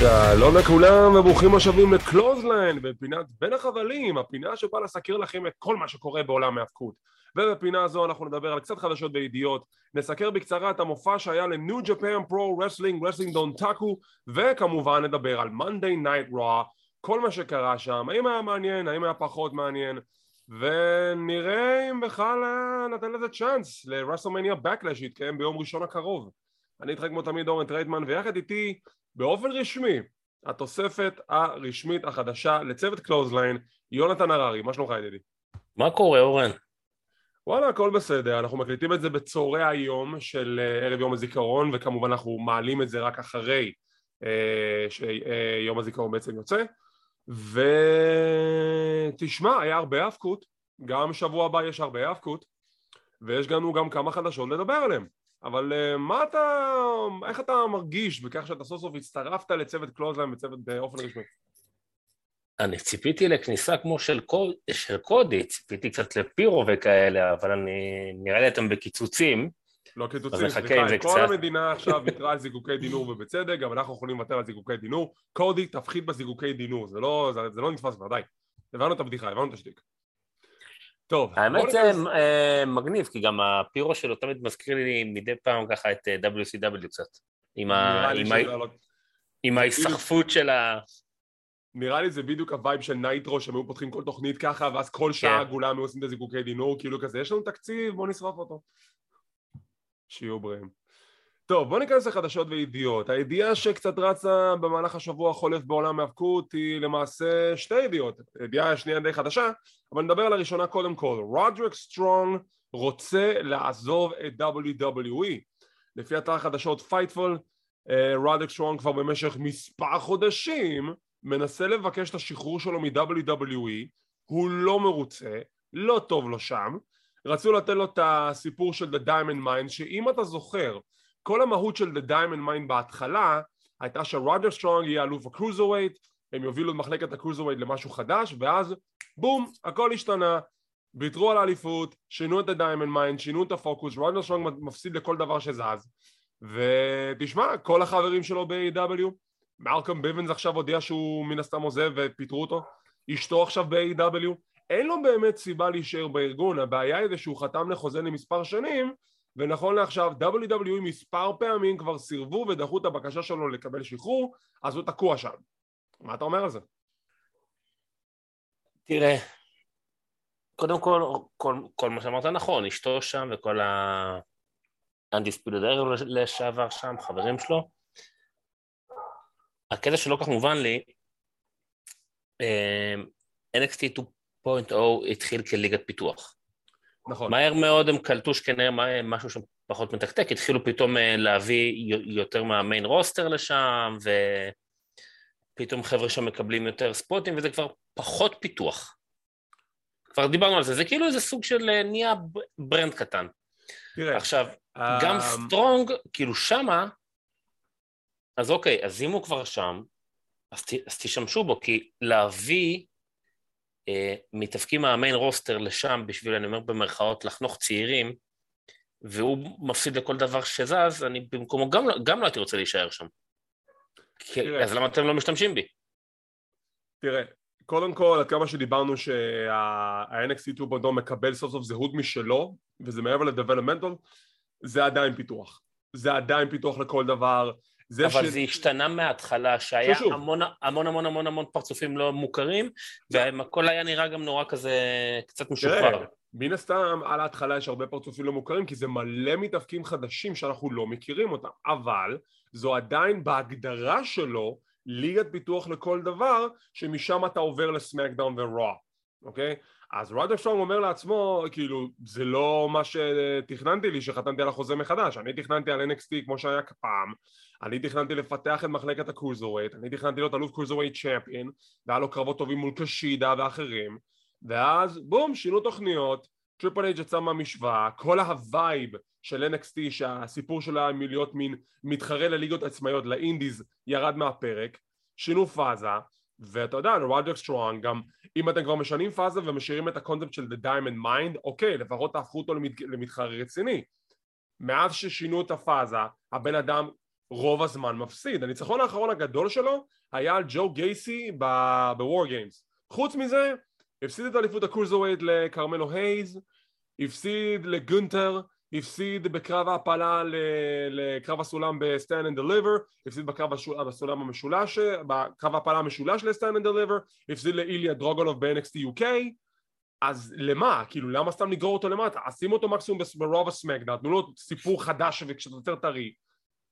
שלום לכולם וברוכים השבים ל Clothesline בפינת בין החבלים, הפינה שבאה לסקר לכם את כל מה שקורה בעולם ההאבקות ובפינה הזו אנחנו נדבר על קצת חדשות וידיעות נסקר בקצרה את המופע שהיה ל New Japan Pro Wrestling Wrestling Dontaku וכמובן נדבר על Monday Night Raw כל מה שקרה שם, האם היה מעניין, האם היה פחות מעניין ונראה אם בכלל נתן לזה צ'אנס ל WrestleMania Backlash שיתקיים ביום ראשון הקרוב. אני איתך כמו תמיד אורן טרייטמן ויחד איתי באופן רשמי התוספת הרשמית החדשה לצוות Clothesline יונתן הררי, מה שלומך ידידי? מה קורה אורן? וואלה הכל בסדר, אנחנו מקליטים את זה בצהרי היום של אה, ערב יום הזיכרון וכמובן אנחנו מעלים את זה רק אחרי אה, שיום אה, הזיכרון בעצם יוצא ותשמע היה הרבה האבקות, גם שבוע הבא יש הרבה האבקות ויש לנו גם כמה חדשות לדבר עליהן אבל אה, מה אתה, איך אתה מרגיש בכך שאתה סוף סוף הצטרפת לצוות Clothesline וצוות באופן רשמי? אני ציפיתי לכניסה כמו של, קוד, של קודי, ציפיתי קצת ל pyro וכאלה, אבל אני, נראה לי אתם בקיצוצים. לא קיצוצים, סליחה, כל קצת... המדינה עכשיו ויתרה על זיקוקי דינור ובצדק, גם אנחנו יכולים לוותר על זיקוקי דינור. קודי, תפחית בזיקוקי דינור, זה לא, זה, זה לא נתפס כבר, די. הבנו את הבדיחה, הבנו את השטיק. טוב. האמת זה אה, מגניב, כי גם ה pyro שלו תמיד מזכיר לי מדי פעם ככה את אה, WCW קצת. עם ההיסחפות של ה... נראה לי זה בדיוק ה vibe של Nitro שהם היו פותחים כל תוכנית ככה ואז כל שעה כן. עגולה הם היו עושים את הזיקוקי דינור כאילו כזה יש לנו תקציב בוא נשרוף אותו שיהיו בריאים טוב בוא ניכנס לחדשות וידיעות. הידיעה שקצת רצה במהלך השבוע החולף בעולם ההאבקות היא למעשה שתי ידיעות. הידיעה השנייה די חדשה אבל נדבר על הראשונה קודם כל. רודריק סטרונג רוצה לעזוב את WWE לפי אתר החדשות Fightful רודריק סטרונג כבר במשך מספר חודשים מנסה לבקש את השחרור שלו מ-WWE הוא לא מרוצה לא טוב לו שם. רצו לתת לו את הסיפור של The Diamond Mine שאם אתה זוכר כל המהות של The Diamond Mine בהתחלה הייתה שרודריק סטרונג יהיה אלוף ה Cruiserweight הם יובילו את מחלקת ה Cruiserweight למשהו חדש ואז בום הכל השתנה. ויתרו על האליפות שינו את ה-Diamond Mine שינו את הפוקוס רודריק סטרונג מפסיד לכל דבר שזז. ותשמע כל החברים שלו ב-AEW מלקולם ביבנס עכשיו הודיע שהוא מן הסתם עוזב ופיטרו אותו אשתו עכשיו ב-AEW אין לו באמת סיבה להישאר בארגון הבעיה היא זה שהוא חתם לחוזה למספר שנים ונכון לעכשיו WWE מספר פעמים כבר סירבו ודחו את הבקשה שלו לקבל שחרור אז הוא תקוע שם. מה אתה אומר על זה? תראה קודם כל כל, כל מה שאמרת נכון אשתו שם וכל האנדיספידדר לשעבר שם חברים שלו. הקטע שלא כך מובן לי אה, NXT 2.0 התחיל כליגת פיתוח נכון. מהר מאוד הם קלטו שכנראה משהו שפחות מתקתק, התחילו פתאום אה, להביא יותר מהמיין רוסטר לשם, ופתאום חבר'ה שם מקבלים יותר ספוטים, וזה כבר פחות פיתוח. כבר דיברנו על זה, זה כאילו איזה סוג של אה, נהיה brand קטן. תראה, עכשיו, אממ... גם סטרונג, כאילו שמה, אז אוקיי, אז אם הוא כבר שם, אז, ת, אז תשתמשו בו, כי להביא מתאבקים מה main roster לשם בשביל, אני אומר במרכאות, לחנוך צעירים, והוא מפסיד לכל דבר שזז, אני במקומו גם, לא, גם לא הייתי רוצה להישאר שם. תראה, אז למה אתם לא משתמשים בי? תראה, קודם כל, עד כמה שדיברנו שה-NXT 2.0 מקבל סוף סוף זהות משלו, וזה מעבר לדבלמנטל, זה עדיין פיתוח. זה עדיין פיתוח לכל דבר. זה אבל ש... זה השתנה מההתחלה, שהיה שוב. המון המון המון המון המון פרצופים לא מוכרים, והכל היה נראה גם נורא כזה קצת משוחרר. מן הסתם על ההתחלה יש הרבה פרצופים לא מוכרים כי זה מלא מתאבקים חדשים שאנחנו לא מכירים אותם אבל זו עדיין בהגדרה שלו ליגת פיתוח לכל דבר שמשם אתה עובר ל SmackDown ו Raw אוקיי? אז רודריק סטרונג אומר לעצמו, כאילו, זה לא מה שתכננתי כשחתמתי על החוזה מחדש, אני תכננתי על NXT כמו שהיה פעם, אני תכננתי לפתח את מחלקת ה Cruiserweight, אני תכננתי להיות אלוף Cruiserweight Champion, והיה לו קרבות טובים מול קשידה ואחרים, ואז בום, שינו תוכניות, Triple H יצא מהמשוואה, כל ה vibe של NXT שהסיפור שלה מלהיות מין מתחרה לליגות עצמאיות, ל indies, ירד מהפרק, שינו פאזה, ואתה יודע, רודריק סטרונג גם אם אתם כבר משנים פאזה ומשאירים את הקונספט של The Diamond Mine, אוקיי, לפחות תהפכו אותו למת... למתחרה רציני. מאז ששינו את הפאזה, הבן אדם רוב הזמן מפסיד. הניצחון האחרון הגדול שלו היה על ג'ו גייסי ב WarGames. חוץ מזה, הפסיד את אליפות ה Cruiserweight לכרמלו הייז, הפסיד לגונטר, הפסיד בקרב ההפלה לקרב הסולם ב Stand and Deliver, הפסיד בקרב הסולם המשולש, בקרב ההפלה המשולש ל Stand and Deliver, הפסיד לאיליה דרגונוב ב-NXT UK, אז למה? כאילו למה סתם לגרור אותו למטה? אז שים אותו מקסימום ב Raw ב SmackDown, תנו לו סיפור חדש וכשאתה יותר טרי,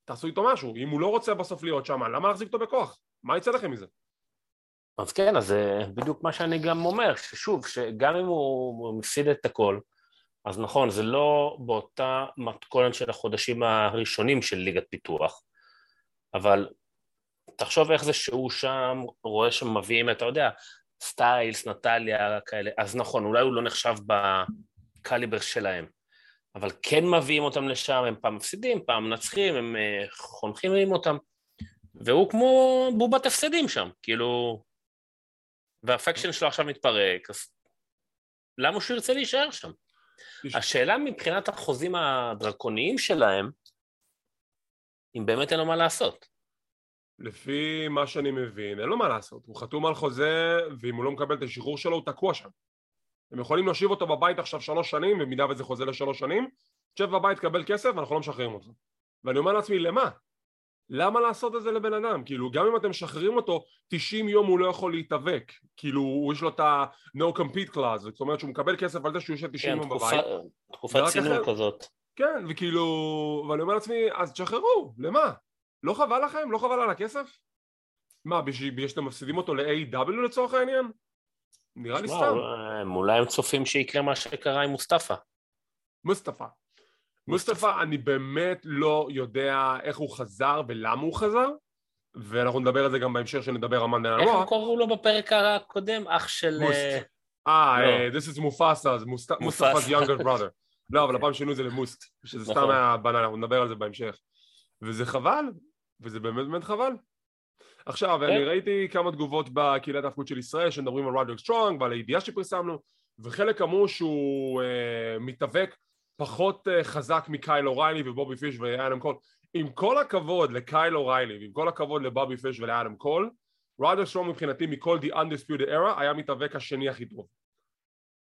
תעשו איתו משהו, אם הוא לא רוצה בסוף להיות שם, למה להחזיק אותו בכוח? מה יצא לכם מזה? אז כן, אז זה בדיוק מה שאני גם אומר, ששוב, שגם אם הוא מפסיד את הכל, אז נכון, זה לא באותה מתכונת של החודשים הראשונים של ליגת פיתוח, אבל תחשוב איך זה שהוא שם, רואה שמביאים, אתה יודע, סטיילס, נטליה, כאלה, אז נכון, אולי הוא לא נחשב בקליבר שלהם, אבל כן מביאים אותם לשם, הם פעם מפסידים, פעם מנצחים, הם אה, חונכים עם אותם, והוא כמו בובת הפסדים שם, כאילו, והפקשן שלו עכשיו מתפרק, אז למה שהוא ירצה להישאר שם? השאלה מבחינת החוזים הדרקוניים שלהם, אם באמת אין לו מה לעשות. לפי מה שאני מבין, אין לו מה לעשות. הוא חתום על חוזה, ואם הוא לא מקבל את השחרור שלו, הוא תקוע שם. הם יכולים להושיב אותו בבית עכשיו שלוש שנים, במידה וזה חוזה לשלוש שנים, תשב בבית, תקבל כסף, ואנחנו לא משחררים אותו. ואני אומר לעצמי, למה? למה לעשות את זה לבן אדם? כאילו, גם אם אתם משחררים אותו, 90 יום הוא לא יכול להתאבק. כאילו, יש לו את ה-no compete clause, זאת אומרת שהוא מקבל כסף על זה שהוא יושב 90 כן, יום בבית. כן, תקופת צינון כזאת. כן, וכאילו, ואני אומר לעצמי, אז תשחררו, למה? לא חבל לכם? לא חבל על הכסף? מה, בגלל שאתם מפסידים אותו ל-AW לצורך העניין? נראה לי סתם. אולי הם צופים שיקרה מה שקרה עם מוסטפא. מוסטפא. מוסטפא, אני באמת לא יודע איך הוא חזר ולמה הוא חזר, ואנחנו נדבר על זה גם בהמשך שנדבר על מנדל איך הם קראו לו בפרק הקודם? אח של... אה, אה לא. אה, this is מופסה, מוסטפא's younger brother. לא, אבל הפעם שינו את זה למוסט, שזה סתם נכון. היה בננה, אנחנו נדבר על זה בהמשך. וזה חבל, וזה באמת באמת חבל. עכשיו, אני כן. ראיתי כמה תגובות בקהילת ההיאבקות של ישראל שמדברים על רודריק סטרונג ועל הידיעה שפרסמנו, וחלק אמרו שהוא אה, מתאבק פחות אה, חזק מקייל אוריילי ובובי פיש ואדם קול. עם כל הכבוד לקייל אוריילי ועם כל הכבוד לבובי פיש ולאדם קול רודריק סטרונג מבחינתי מכל The Undisputed Era היה מתאבק השני הכי טוב.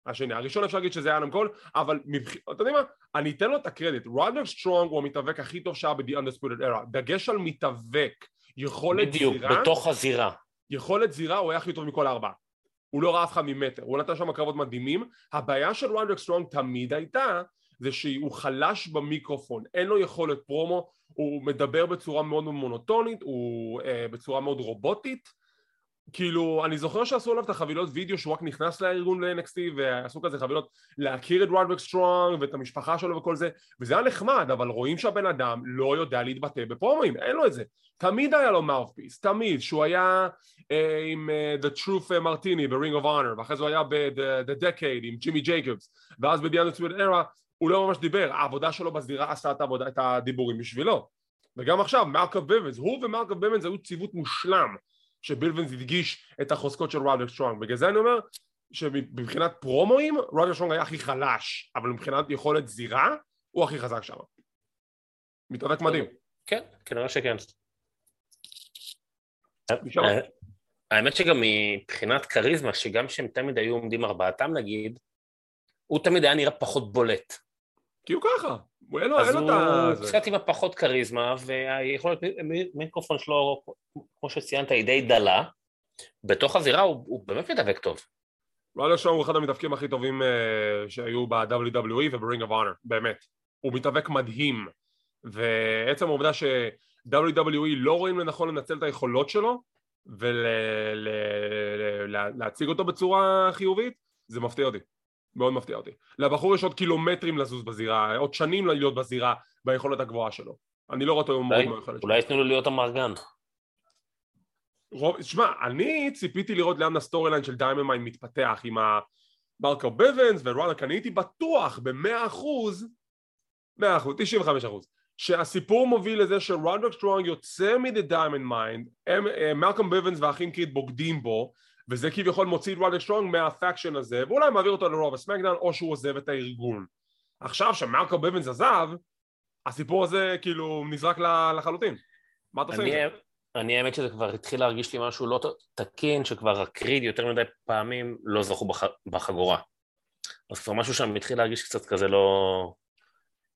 השני, הראשון אפשר להגיד שזה אדם קול אבל מבח... אתה יודע מה? אני אתן לו את הקרדיט. רודריק סטרונג הוא המתאבק הכי טוב שהיה ב-The Undisputed Era. דגש על מתאבק יכולת בדיוק, זירה בדיוק, בתוך הזירה. יכולת זירה הוא היה הכי טוב מכל הארבעה הוא לא ראה אף אחד ממטר, הוא נתן שם קרבות מדהימים. הבעיה של ריידר סטרונג תמיד הייתה זה שהוא חלש במיקרופון, אין לו יכולת פרומו, הוא מדבר בצורה מאוד מונוטונית, הוא אה, בצורה מאוד רובוטית כאילו, אני זוכר שעשו עליו את החבילות וידאו שהוא רק נכנס לארגון ל-NXT ועשו כזה חבילות להכיר את רודריק סטרונג ואת המשפחה שלו וכל זה וזה היה נחמד, אבל רואים שהבן אדם לא יודע להתבטא בפרומואים, אין לו את זה. תמיד היה לו mouthpiece, תמיד, שהוא היה אה, עם אה, The Truth מרטיני ב-Ring of Honor ואחרי זה הוא היה ב-The Decade עם ג'ימי ג'ייקובס ואז ב-The Era הוא לא ממש דיבר, העבודה שלו בזירה עשתה את, העבודה, את הדיבורים בשבילו. וגם עכשיו מלקום ביבנס, הוא ומלקום ביבנס היו ציוות מושלם שביבנס הדגיש את החוזקות של רודריק סטרונג בגלל זה אני אומר שמבחינת פרומואים רודריק סטרונג היה הכי חלש אבל מבחינת יכולת זירה הוא הכי חזק שם. מתאבק מדהים. כן, כנראה שכן. אה, האמת שגם מבחינת כריזמה שגם שהם תמיד היו עומדים ארבעתם נגיד הוא תמיד היה נראה פחות בולט כי הוא ככה, אין לו את ה... אז הוא קצת עם הפחות כריזמה, והיכולת מיקרופון שלו, כמו שציינת, היא די דלה. בתוך הזירה הוא, הוא באמת מתאבק טוב. רולר שואו הוא אחד המתאבקים הכי טובים uh, שהיו ב-WWE וב-Ring of Honor, באמת. הוא מתאבק מדהים, ועצם העובדה ש-WWE לא רואים לנכון לנצל את היכולות שלו ולהציג אותו בצורה חיובית, זה מפתיע אותי. מאוד מפתיע אותי. לבחור יש עוד קילומטרים לזוז בזירה, עוד שנים להיות בזירה ביכולת הגבוהה שלו. אני לא רואה אותו מאוד מיוחדת שלו. אולי ייתנו לו להיות המרגן. שמע, אני ציפיתי לראות לאן ה storyline של דיימנד מתפתח עם המלקום ביבנס ורודריק, אני הייתי בטוח במאה אחוז, מאה אחוז, תשעים וחמש אחוז, שהסיפור מוביל לזה שרודריק סטרונג יוצא מ-The Diamond Mine, מלקום ביבנס והאחים קריד בוגדים בו וזה כביכול מוציא את רודריק סטרונג מה faction הזה ואולי מעביר אותו לרו או סמאקדאון או שהוא עוזב את הארגון עכשיו שמלקום ביבנס עזב הסיפור הזה כאילו נזרק לחלוטין מה אתה עושה עם זה? אני האמת שזה כבר התחיל להרגיש לי משהו לא תקין, שכבר הקריד יותר מדי פעמים לא זכו בח... בחגורה. אז כבר משהו שם התחיל להרגיש קצת כזה לא...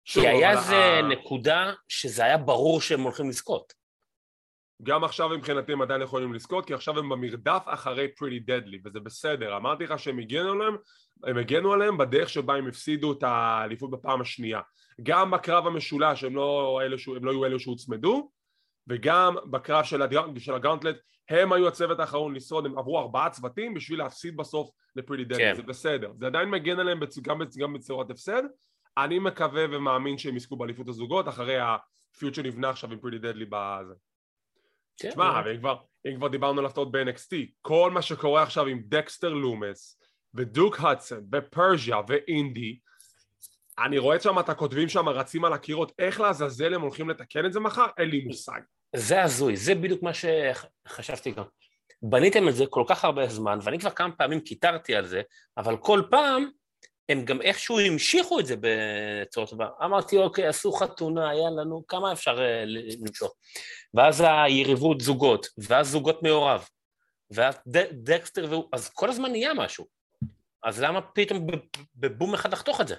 שוב, כי היה איזה ה... נקודה שזה היה ברור שהם הולכים לזכות. גם עכשיו מבחינתי הם עדיין יכולים לזכות, כי עכשיו הם במרדף אחרי פריטי דדלי, וזה בסדר. אמרתי לך שהם הגנו עליהם, הם הגנו עליהם בדרך שבה הם הפסידו את האליפות בפעם השנייה. גם בקרב המשולש הם לא, אלה, הם לא היו אלו שהוצמדו, וגם בקרב של, ה gaunt, של ה gauntlet הם היו הצוות האחרון לשרוד, הם עברו ארבעה צוותים בשביל להפסיד בסוף לפריטי דדלי, כן. זה בסדר. זה עדיין מגן עליהם בצ... גם, גם בצורת הפסד. אני מקווה ומאמין שהם יזכו באליפות הזוגות אחרי ה feud שנבנה עכשיו עם פריטי דדלי בזה. כן, תשמע, ואם כבר, אם כבר דיברנו על הפתעות ב-NXT, כל מה שקורה עכשיו עם דקסטר לומס ודוק הדסון ופרז'יה ואינדי אני רואה שם את הכותבים שם רצים על הקירות, איך לעזאזל הם הולכים לתקן את זה מחר? אין לי מושג. זה הזוי, זה בדיוק מה שחשבתי גם. בניתם את זה כל כך הרבה זמן, ואני כבר כמה פעמים קיטרתי על זה, אבל כל פעם הם גם איכשהו המשיכו את זה בצורה טובה. אמרתי, אוקיי, עשו חתונה, היה לנו, כמה אפשר אה, למשוך? ואז היריבות זוגות, ואז זוגות מעורב, ואז דקסטר, והוא, אז כל הזמן נהיה משהו. אז למה פתאום בבום אחד לחתוך את זה?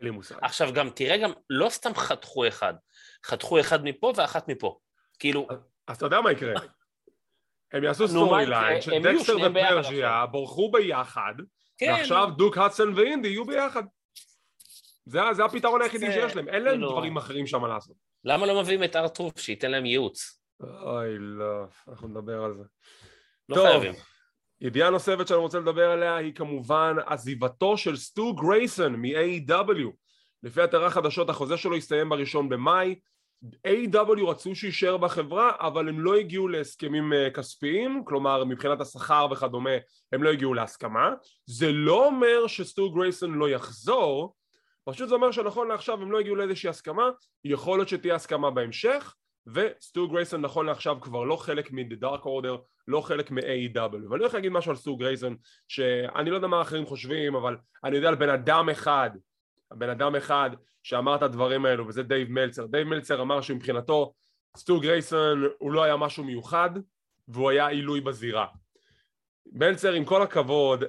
לי מושג. עכשיו גם, תראה גם, לא סתם חתכו אחד, חתכו אחד מפה ואחת מפה. כאילו... אז אתה יודע מה יקרה. הם יעשו storyline שדקסטר ופרסיה יברחו ביחד, כן. ועכשיו דיוק הדסון ואינדי יהיו ביחד. זה, זה הפתרון היחידי שיש להם, אין להם כאילו- דברים אחרים שם לעשות. למה לא מביאים את R-Truth שייתן להם ייעוץ? אוי לא, אנחנו נדבר על זה. לא טוב, חייבים. ידיעה נוספת שאני רוצה לדבר עליה היא כמובן עזיבתו של סטו גרייסון מ-AEW. לפי אתרי החדשות החוזה שלו הסתיים בראשון במאי. A.W. רצו שיישאר בחברה אבל הם לא הגיעו להסכמים אה, כספיים כלומר מבחינת השכר וכדומה הם לא הגיעו להסכמה זה לא אומר שסטו גרייסון לא יחזור פשוט זה אומר שנכון לעכשיו הם לא הגיעו לאיזושהי הסכמה יכול להיות שתהיה הסכמה בהמשך וסטו גרייסון נכון לעכשיו כבר לא חלק מ-The Dark Order, לא חלק מ-AEW. ואני הולך להגיד משהו על סטו גרייסון, שאני לא יודע מה אחרים חושבים, אבל אני יודע על בן אדם אחד, בן אדם אחד שאמר את הדברים האלו, וזה דייב מלצר. דייב מלצר אמר שמבחינתו סטו גרייסון הוא לא היה משהו מיוחד, והוא היה עילוי בזירה. מלצר עם כל הכבוד,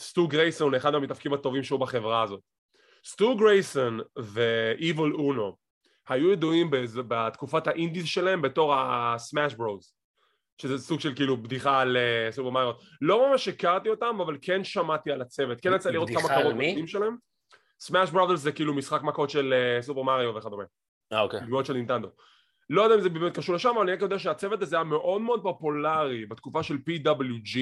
סטו גרייסון הוא אחד המתאבקים הטובים שהוא בחברה הזאת. סטו גרייסון ו-Evil Uno היו ידועים בתקופת האינדיז שלהם בתור הסמאש ברוז שזה סוג של כאילו בדיחה על uh, סופר מריו. לא ממש הכרתי אותם אבל כן שמעתי על הצוות. כן יצא לראות כמה קרות בדינים שלהם. סמאש ברוז זה כאילו משחק מכות של uh, סופר מריו וכדומה. אה אוקיי. דמויות של נינטנדו. לא יודע אם זה באמת קשור לשם אבל אני רק יודע שהצוות הזה היה מאוד מאוד פופולרי בתקופה של PWG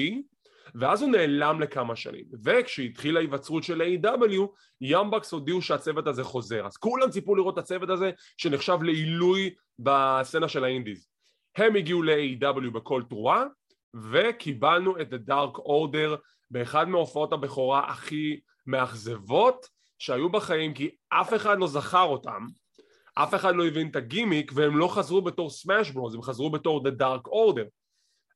ואז הוא נעלם לכמה שנים. וכשהתחילה ההיווצרות של A.W ימבקס הודיעו שהצוות הזה חוזר. אז כולם ציפו לראות את הצוות הזה שנחשב לעילוי בסצנה של האינדיז. הם הגיעו ל-A.W בכל תרועה וקיבלנו את The Dark Order באחד מהופעות הבכורה הכי מאכזבות שהיו בחיים כי אף אחד לא זכר אותם אף אחד לא הבין את הגימיק והם לא חזרו בתור סמאש ברוז הם חזרו בתור The Dark Order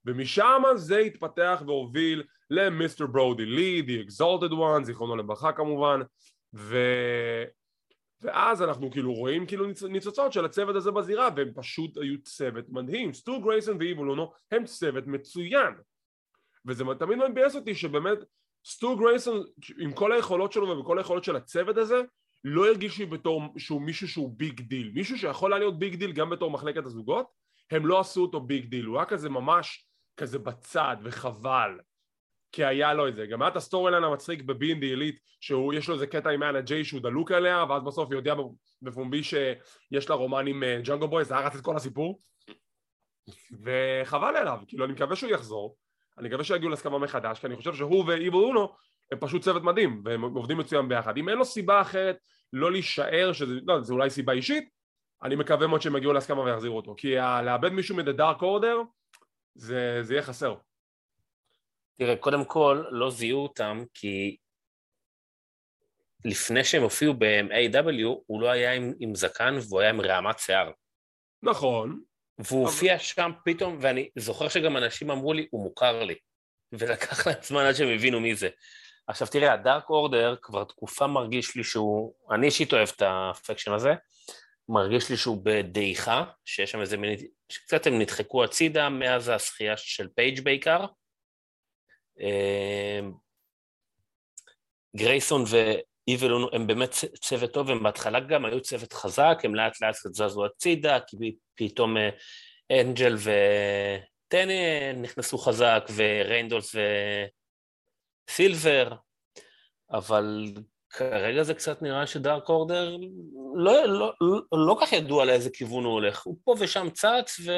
ומשם זה התפתח והוביל למיסטר ברודי לי, The Exalted One, זיכרונו לברכה כמובן ו... ואז אנחנו כאילו רואים כאילו ניצוצות של הצוות הזה בזירה והם פשוט היו צוות מדהים. סטו גרייסון ואיביל אונו הם צוות מצוין. וזה תמיד מבאס אותי שבאמת סטו גרייסון עם כל היכולות שלו וכל היכולות של הצוות הזה לא הרגיש לי בתור שהוא מישהו שהוא big deal. מישהו שיכול היה להיות big deal גם בתור מחלקת הזוגות הם לא עשו אותו big deal. הוא היה כזה ממש כזה בצד וחבל כי היה לו את זה. גם היה את ה storyline המצחיק ב-Being The Elite שיש לו איזה קטע עם אנה ג'יי שהוא דלוק עליה ואז בסוף נודע בפומבי שיש לה רומן עם אה, ג'אנגל בוי זה הרס את כל הסיפור. וחבל עליו כאילו אני מקווה שהוא יחזור. אני מקווה שיגיעו להסכמה מחדש כי אני חושב שהוא ואיביל אונו הם פשוט צוות מדהים והם עובדים מצוין ביחד. אם אין לו סיבה אחרת לא להישאר שזה לא, זה אולי סיבה אישית אני מקווה מאוד שהם יגיעו להסכמה ויחזירו אותו כי לאבד מישהו מדה דארק אורדר זה, זה יהיה חסר. תראה, קודם כל לא זיהו אותם כי לפני שהם הופיעו ב-AW הוא לא היה עם, עם זקן והוא היה עם רעמת שיער. נכון. והוא אבל... הופיע שם פתאום, ואני זוכר שגם אנשים אמרו לי, הוא מוכר לי. ולקח להם זמן עד שהם הבינו מי זה. עכשיו תראה, הדארק אורדר כבר תקופה מרגיש לי שהוא, אני אישית אוהב את האפקשן הזה, מרגיש לי שהוא בדעיכה, שיש שם איזה מין... שקצת הם נדחקו הצידה מאז הזכייה של פייג' בעיקר. אמ, גרייסון ואיביל אונו הם באמת צוות טוב, הם בהתחלה גם היו צוות חזק, הם לאט לאט זזו הצידה, כי פתאום אה, אנג'לס וטן נכנסו חזק, וריינולדס וסילבר, אבל כרגע זה קצת נראה שדארק אורדר לא, לא, לא, לא כך ידוע לאיזה כיוון הוא הולך, הוא פה ושם צץ ו...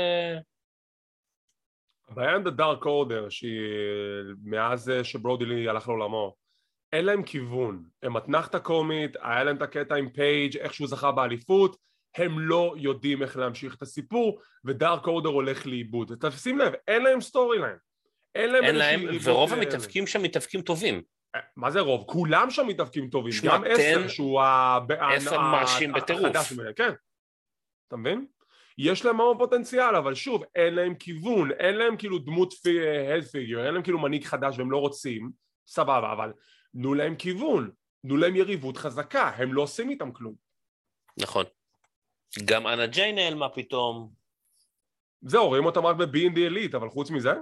הבעיה עם דארק אורדר, שמאז שברודי לי הלך לעולמו, אין להם כיוון, הם אתנחתא קומית, היה להם את הקטע עם פייג' איך שהוא זכה באליפות, הם לא יודעים איך להמשיך את הסיפור, ודארק אורדר הולך לאיבוד. תשים לב, אין להם storyline. אין להם, אין להם ורוב המתאבקים שם מתאבקים טובים. מה זה רוב? כולם שם מתאבקים טובים, גם עשר שהוא ה... עשר מרשים בטירוף. כן, אתה מבין? יש להם המון פוטנציאל, אבל שוב, אין להם כיוון, אין להם כאילו דמות הד פיגר, אין להם כאילו מנהיג חדש והם לא רוצים, סבבה, אבל תנו להם כיוון, תנו להם יריבות חזקה, הם לא עושים איתם כלום. נכון. גם אנה ג'יי נעלמה פתאום. זהו, רואים אותם רק ב-B&D Elite, אבל חוץ מזה,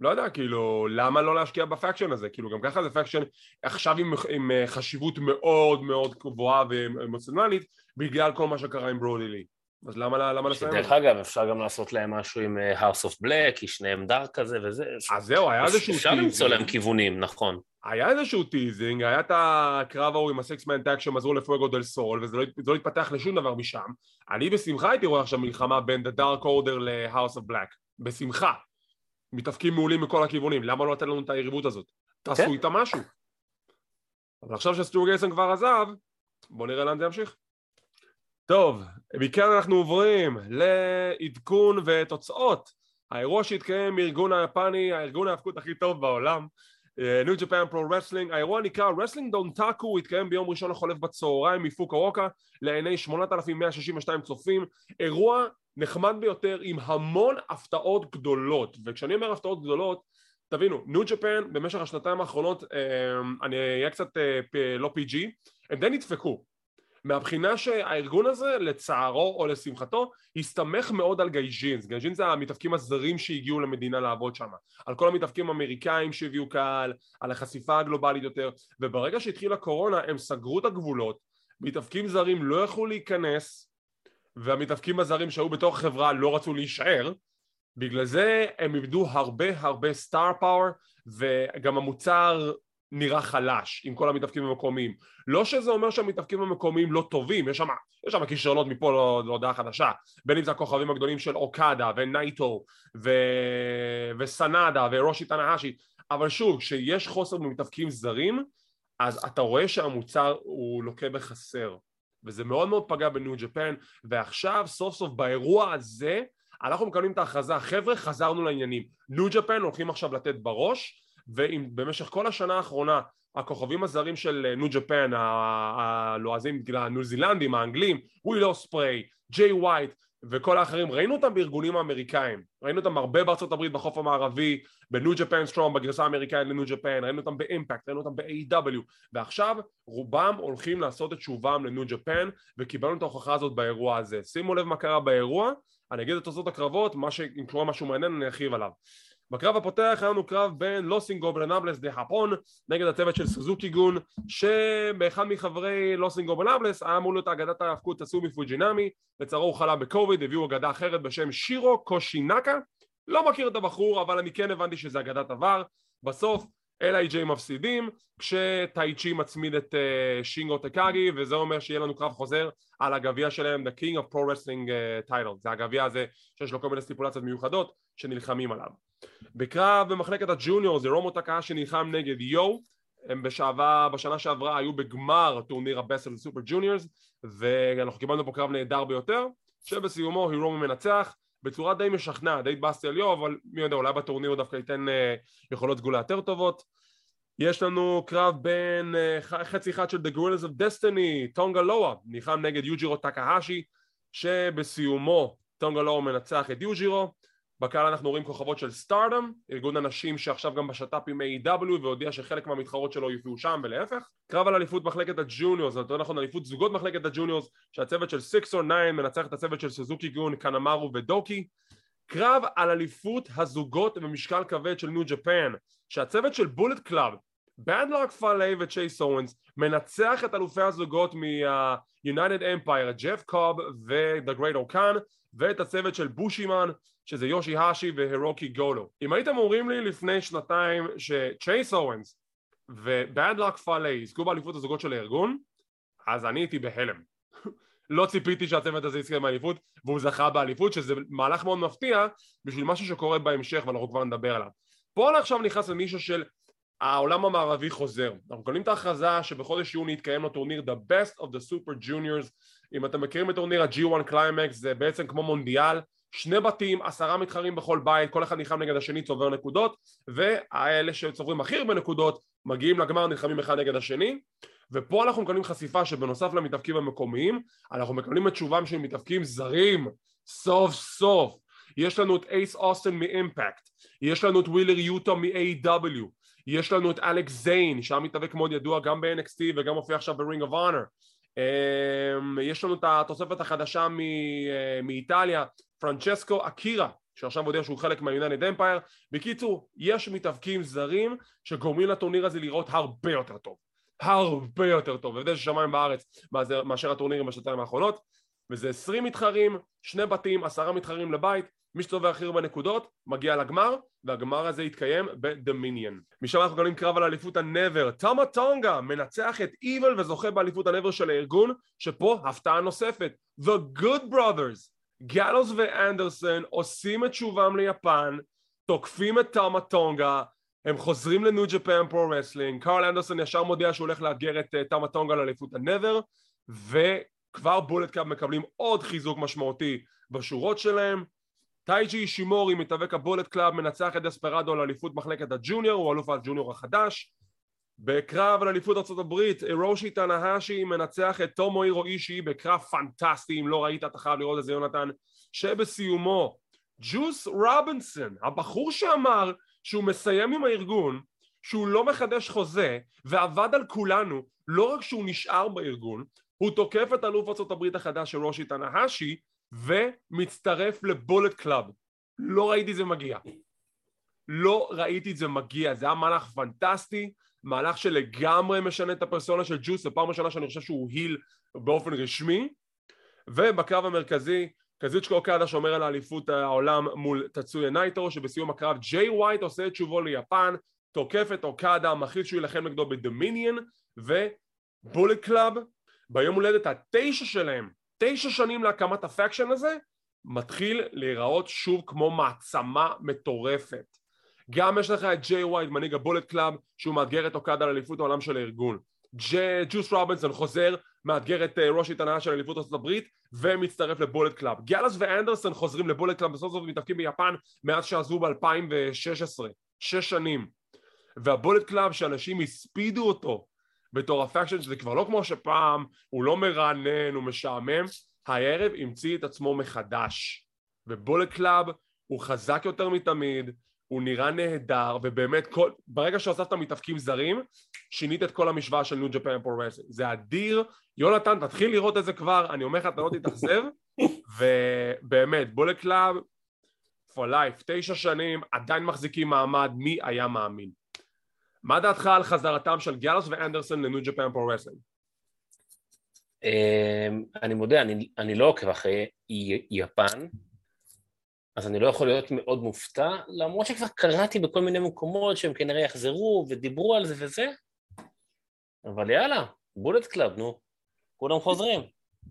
לא יודע, כאילו, למה לא להשקיע ב faction הזה? כאילו, גם ככה זה faction עכשיו עם, עם אה, חשיבות מאוד מאוד גבוהה ואמוציונלית בגלל כל מה שקרה עם ברודי לי. אז למה, למה לסיים? דרך אגב, אפשר גם לעשות להם משהו עם House of Black, כי שניהם dark כזה וזה. אז זהו, היה איזשהו teasing. אפשר למצוא להם כיוונים, נכון. היה איזשהו teasing, היה את הקרב ההוא עם הסקסמן טאק שהם עזרו לפואגו דל סול, וזה לא, לא התפתח לשום דבר משם. אני בשמחה הייתי רואה עכשיו מלחמה בין The Dark Order ל-House of Black. בשמחה. מתאבקים מעולים מכל הכיוונים, למה לא לתת לנו את היריבות הזאת? תעשו כן. איתה משהו. אבל עכשיו שסטו גרייסון כבר עזב, בואו נראה לאן זה ימשיך. טוב, מכאן אנחנו עוברים לעדכון ותוצאות. האירוע שהתקיים מארגון היפני, הארגון ההאבקות הכי טוב בעולם, ניו ג'פן פרו רסלינג, האירוע נקרא רסלינג דונטאקו, הוא התקיים ביום ראשון החולף בצהריים מפוקואוקה לעיני 8,162 צופים, אירוע נחמד ביותר עם המון הפתעות גדולות. וכשאני אומר הפתעות גדולות תבינו ניו ג'פן במשך השנתיים האחרונות אמ, אני אהיה קצת אה, לא PG הם די נדפקו מהבחינה שהארגון הזה לצערו או לשמחתו הסתמך מאוד על gaijins. gaijins זה המתאבקים הזרים שהגיעו למדינה לעבוד שם על כל המתאבקים האמריקאים שהביאו קהל על החשיפה הגלובלית יותר. וברגע שהתחילה קורונה הם סגרו את הגבולות מתאבקים זרים לא יכלו להיכנס והמתאבקים הזרים שהיו בתוך החברה לא רצו להישאר. בגלל זה הם איבדו הרבה הרבה סטאר פאוור וגם המוצר נראה חלש עם כל המתאבקים המקומיים. לא שזה אומר שהמתאבקים המקומיים לא טובים יש שם, יש שם כישרונות מפה להודעה חדשה. בין אם זה הכוכבים הגדולים של אוקדה ונייטו ו... וסנדה ורושי טנאהשי אבל שוב כשיש חוסר במתאבקים זרים אז אתה רואה שהמוצר הוא לוקה בחסר. וזה מאוד מאוד פגע בניו ג'פן ועכשיו סוף סוף באירוע הזה אנחנו מקבלים את ההכרזה חבר'ה חזרנו לעניינים. ניו ג'פן הולכים עכשיו לתת בראש ואם במשך כל השנה האחרונה הכוכבים הזרים של ניו ג'פן הלועזים הניו זילנדים האנגלים ווילו ספריי ג'יי ווייט וכל האחרים ראינו אותם בארגונים האמריקאים. ראינו אותם הרבה בארצות הברית בחוף המערבי בניו ג'פן סטרונג בגרסה האמריקאית לניו ג'פן ראינו אותם באימפקט ראינו אותם ב-AEW ועכשיו רובם הולכים לעשות את שובם לניו ג'פן וקיבלנו את ההוכחה הזאת באירוע הזה. שימו לב מה קרה באירוע אני אגיד את תוצאות הקרבות מה שאם קורה משהו מעניין אני ארחיב עליו בקרב הפותח היה לנו קרב בין לוס אינגוברנבלס דה חאפון נגד הצוות של סוזוקי גון שבאחד מחברי לוס אינגוברנבלס היה אמור להיות אגדת ההאבקות טטסומי פוג'ינאמי לצערו הוא חלה בקוביד הביאו אגדה אחרת בשם שירו קושינאקה. לא מכיר את הבחור אבל אני כן הבנתי שזה אגדת עבר. בסוף LIJ מפסידים כשטאי צ'י מצמיד את אה, שינגו טקאגי וזה אומר שיהיה לנו קרב חוזר על הגביע שלהם The King of Pro Wrestling אה, Title זה הגביע הזה שיש לו כל מיני סטיפולציות מיוחדות שנלחמים עליו בקרב במחלקת ה junior הירומו טקאהשי שנלחם נגד יו. הם בשעבה, בשנה שעברה היו בגמר טורניר הבסט סופר ג'וניורס ואנחנו קיבלנו פה קרב נהדר ביותר שבסיומו הירומו מנצח בצורה די משכנעת, די התבאסתי על יו אבל מי יודע אולי בטורניר הוא דווקא ייתן אה, יכולות סגולה יותר טובות. יש לנו קרב בין אה, חצי אחד של The Gorillas of Destiny, טונגה לואה נלחם נגד יוג'ירו טקהשי שבסיומו טונגה לואה מנצח את יוג'ירו בקהל אנחנו רואים כוכבות של סטארדם, ארגון הנשים שעכשיו גם בשת"פ עם AEW והודיע שחלק מהמתחרות שלו יופיעו שם ולהפך. קרב על אליפות מחלקת ה juniors, יותר נכון אליפות זוגות מחלקת ה juniors, שהצוות של 6 או 9 מנצח את הצוות של סוזוקי גון, קנמארו ודוקי. קרב על אליפות הזוגות במשקל כבד של ניו ג'פן, שהצוות של בולט קלאב, באד לאק פאלי וצ'ייס אוונס מנצח את אלופי הזוגות מה-United Empire, ג'ף קוב ו-The Great Okan ואת הצוות של בישמון שזה יושי האשי והירוקי גוטו. אם הייתם אומרים לי לפני שנתיים שצ'ייס אוונס ובאד לאק פאלי יזכו באליפות הזוגות של הארגון אז אני הייתי בהלם. לא ציפיתי שהצוות הזה יזכה באליפות והוא זכה באליפות שזה מהלך מאוד מפתיע בשביל משהו שקורה בהמשך ואנחנו כבר נדבר עליו. פה עכשיו נכנס לנישה של העולם המערבי חוזר. אנחנו מקבלים את ההכרזה שבחודש יוני יתקיים לנו טורניר The Best of the Super Juniors. אם אתם מכירים את טורניר ה-G1 Climax זה בעצם כמו מונדיאל שני בתים, עשרה מתחרים בכל בית, כל אחד נלחם נגד השני, צובר נקודות, והאלה שצוברים הכי הרבה נקודות מגיעים לגמר, נלחמים אחד נגד השני, ופה אנחנו מקבלים חשיפה שבנוסף למתאבקים המקומיים, אנחנו מקבלים את תשובם של מתאבקים זרים, סוף סוף. יש לנו את אייס אוסטן מאימפקט, יש לנו את ווילר יוטה מ-AEW, יש לנו את אלכס זיין, שהיה מתאבק מאוד ידוע גם ב-NXT וגם מופיע עכשיו ב-Ring of Honor. אמ, יש לנו את התוספת החדשה אה, מאיטליה, פרנצ'סקו אקירה שעכשיו הודיע שהוא חלק מהיונייטד אמפייר בקיצור יש מתאבקים זרים שגורמים לטורניר הזה לראות הרבה יותר טוב. הרבה יותר טוב. הבדל של שמיים בארץ מאשר הטורנירים בשנתיים האחרונות. וזה עשרים מתחרים, שני בתים, עשרה מתחרים לבית מי שצובר הכי הרבה נקודות מגיע לגמר והגמר הזה יתקיים בדמיניאן. משם אנחנו גלים קרב על אליפות הנבר. תמה טונגה מנצח את איבל וזוכה באליפות הנבר של הארגון שפה הפתעה נוספת. The Good Brothers גאלוס ואנדרסון עושים את תשובם ליפן, תוקפים את תמה טונגה, הם חוזרים לניו ג'פן פרו רסלינג, קארל אנדרסון ישר מודיע שהוא הולך לאתגר את אה, תמה טונגה לאליפות ה-NEVER, וכבר בולט קלאב מקבלים עוד חיזוק משמעותי בשורות שלהם. טייג'י אישימורי מתאבק הבולט קלאב מנצח את דספרדו לאליפות מחלקת ה junior, הוא אלוף ה junior החדש. בקרב על אליפות ארה"ב הירושי טנהשי מנצח את טומוהירו אישי בקרב פנטסטי אם לא ראית אתה חייב לראות את זה יונתן שבסיומו ג'וס רובינסון הבחור שאמר שהוא מסיים עם הארגון שהוא לא מחדש חוזה ועבד על כולנו לא רק שהוא נשאר בארגון הוא תוקף את אלוף ארה"ב החדש הירושי טנהשי ומצטרף לבולט קלאב. לא ראיתי את זה מגיע. לא ראיתי את זה מגיע. זה היה מהלך פנטסטי מהלך שלגמרי משנה את הפרסונה של ג'וס, זו פעם ראשונה שאני חושב שהוא heel באופן רשמי. ובקרב המרכזי קזוצ'יקה אוקדה שומר על האליפות העולם מול טצויה נאיטו שבסיום הקרב ג'יי ווייט עושה את שובו ליפן תוקף את אוקדה, מכריז שהוא יילחם נגדו ב Dominion ו Bullet Club ביום הולדת התשע שלהם תשע שנים להקמת ה faction הזה מתחיל להיראות שוב כמו מעצמה מטורפת גם יש לך את ג'יי ווייט, מנהיג ה Bullet Club, שהוא מאתגר את אוקדה לאליפות העולם של הארגון. ג'וס רובינסון חוזר, מאתגר את אה, הירושי טנהאשי לאליפות ארצות הברית ומצטרף ל Bullet Club. גאלוס ואנדרסון חוזרים ל Bullet Club בסוף סוף מתאבקים ביפן מאז שעזבו ב-2016, שש שנים. וה Bullet Club שאנשים הספידו אותו בתור ה faction שזה כבר לא כמו שפעם, הוא לא מרענן, הוא משעמם, הערב המציא את עצמו מחדש. ו Bullet Club הוא חזק יותר מתמיד, הוא נראה נהדר, ובאמת כל, ברגע שהוספת מתאבקים זרים, שינית את כל המשוואה של New Japan Pro Wrestling. זה אדיר, יונתן תתחיל לראות את זה כבר, אני אומר לך אתה לא תתאכזב, ובאמת, Bullet Club, for life, תשע שנים, עדיין מחזיקים מעמד, מי היה מאמין? מה דעתך על חזרתם של גאלוס ואנדרסון ל New Japan Pro Wrestling? אני מודה, אני, אני לא עוקב אחרי יפן, אז אני לא יכול להיות מאוד מופתע, למרות שכבר קראתי בכל מיני מקומות שהם כנראה יחזרו ודיברו על זה וזה, אבל יאללה, Bullet Club, נו, כולם חוזרים.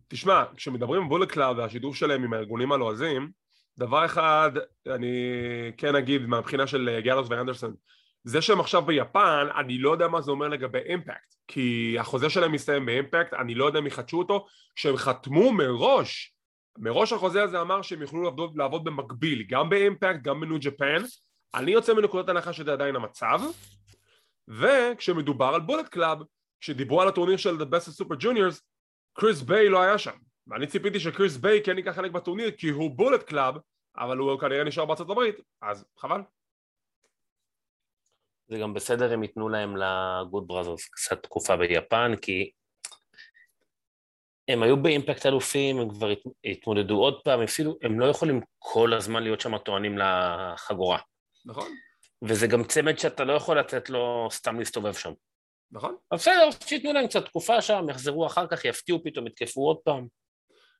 תשמע, כשמדברים על Bullet Club והשידור שלהם עם הארגונים הלועזים, דבר אחד אני כן אגיד מהבחינה של גאלוס ואנדרסון, זה שהם עכשיו ביפן, אני לא יודע מה זה אומר לגבי Impact, כי החוזה שלהם מסתיים ב Impact, אני לא יודע אם יחדשו אותו, כשהם חתמו מראש מראש החוזה הזה אמר שהם יוכלו לעבוד, לעבוד במקביל, גם ב Impact, גם ב New Japan, אני יוצא מנקודת הנחה שזה עדיין המצב, וכשמדובר על Bullet Club, כשדיברו על הטורניר של The Best of Super Juniors, קריס ביי לא היה שם, ואני ציפיתי שקריס ביי כן ייקח חלק בטורניר כי הוא Bullet Club, אבל הוא כנראה נשאר בארצות הברית, אז חבל. זה גם בסדר אם ייתנו להם ל Good Brothers קצת תקופה ביפן, כי הם היו ב Impact אלופים, הם כבר התמודדו עוד פעם, אפילו הם לא יכולים כל הזמן להיות שם טוענים לחגורה. נכון. וזה גם צמד שאתה לא יכול לתת לו סתם להסתובב שם. נכון. אבל בסדר, שייתנו להם קצת תקופה שם, יחזרו אחר כך, יפתיעו פתאום, יתקפו עוד פעם.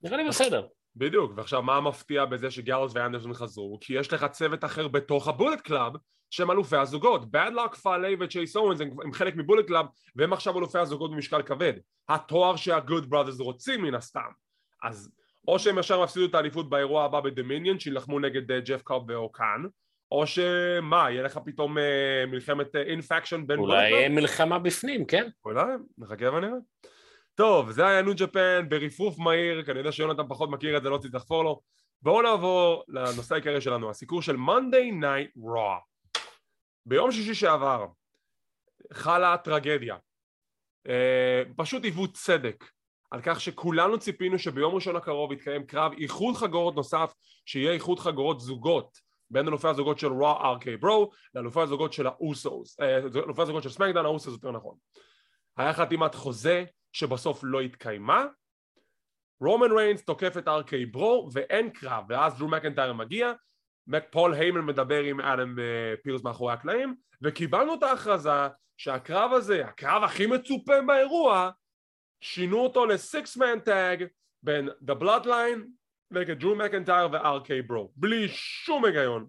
נראה לי בסדר. בדיוק, ועכשיו מה מפתיע בזה שגאלוס ואנדרסון חזרו? כי יש לך צוות אחר בתוך ה Bullet Club שהם אלופי הזוגות. באד לאק פאלה וצ'ייס אוונס הם חלק מ Bullet Club והם עכשיו אלופי הזוגות במשקל כבד. התואר שה Good Brothers רוצים מן הסתם. אז או שהם ישר יפסידו את האליפות באירוע הבא ב Dominion שילחמו נגד אה, ג'ף קוב ואוקאן או שמה, יהיה לך פתאום אה, מלחמת אינפקשן אה, בין... אולי מלחמה בפנים, כן? אולי, נחכה ונראה. טוב, זה היה ניו ג'פן בריפוף מהיר, כי אני יודע שיונתן פחות מכיר את זה, לא צריך לחפור לו. בואו נעבור לנושא העיקרי שלנו, הסיקור של Monday Night Raw. ביום שישי שעבר חלה טרגדיה. אה, פשוט עיוות צדק על כך שכולנו ציפינו שביום ראשון הקרוב יתקיים קרב איחוד חגורות נוסף, שיהיה איחוד חגורות זוגות בין אלופי הזוגות של Raw RK-Bro לאלופי הזוגות של האוסוס, אה, אלופי הזוגות של SmackDown, האוסוס יותר נכון. היה חתימת חוזה שבסוף לא התקיימה רומן ריינס תוקף את RK-Bro ואין קרב ואז דרו מקנטייר מגיע פול היימן מדבר עם אדם אה, פירס מאחורי הקלעים וקיבלנו את ההכרזה שהקרב הזה, הקרב הכי מצופה באירוע שינו אותו ל six man tag בין The Bloodline נגד דרו מקנטייר וארקי ברו בלי שום היגיון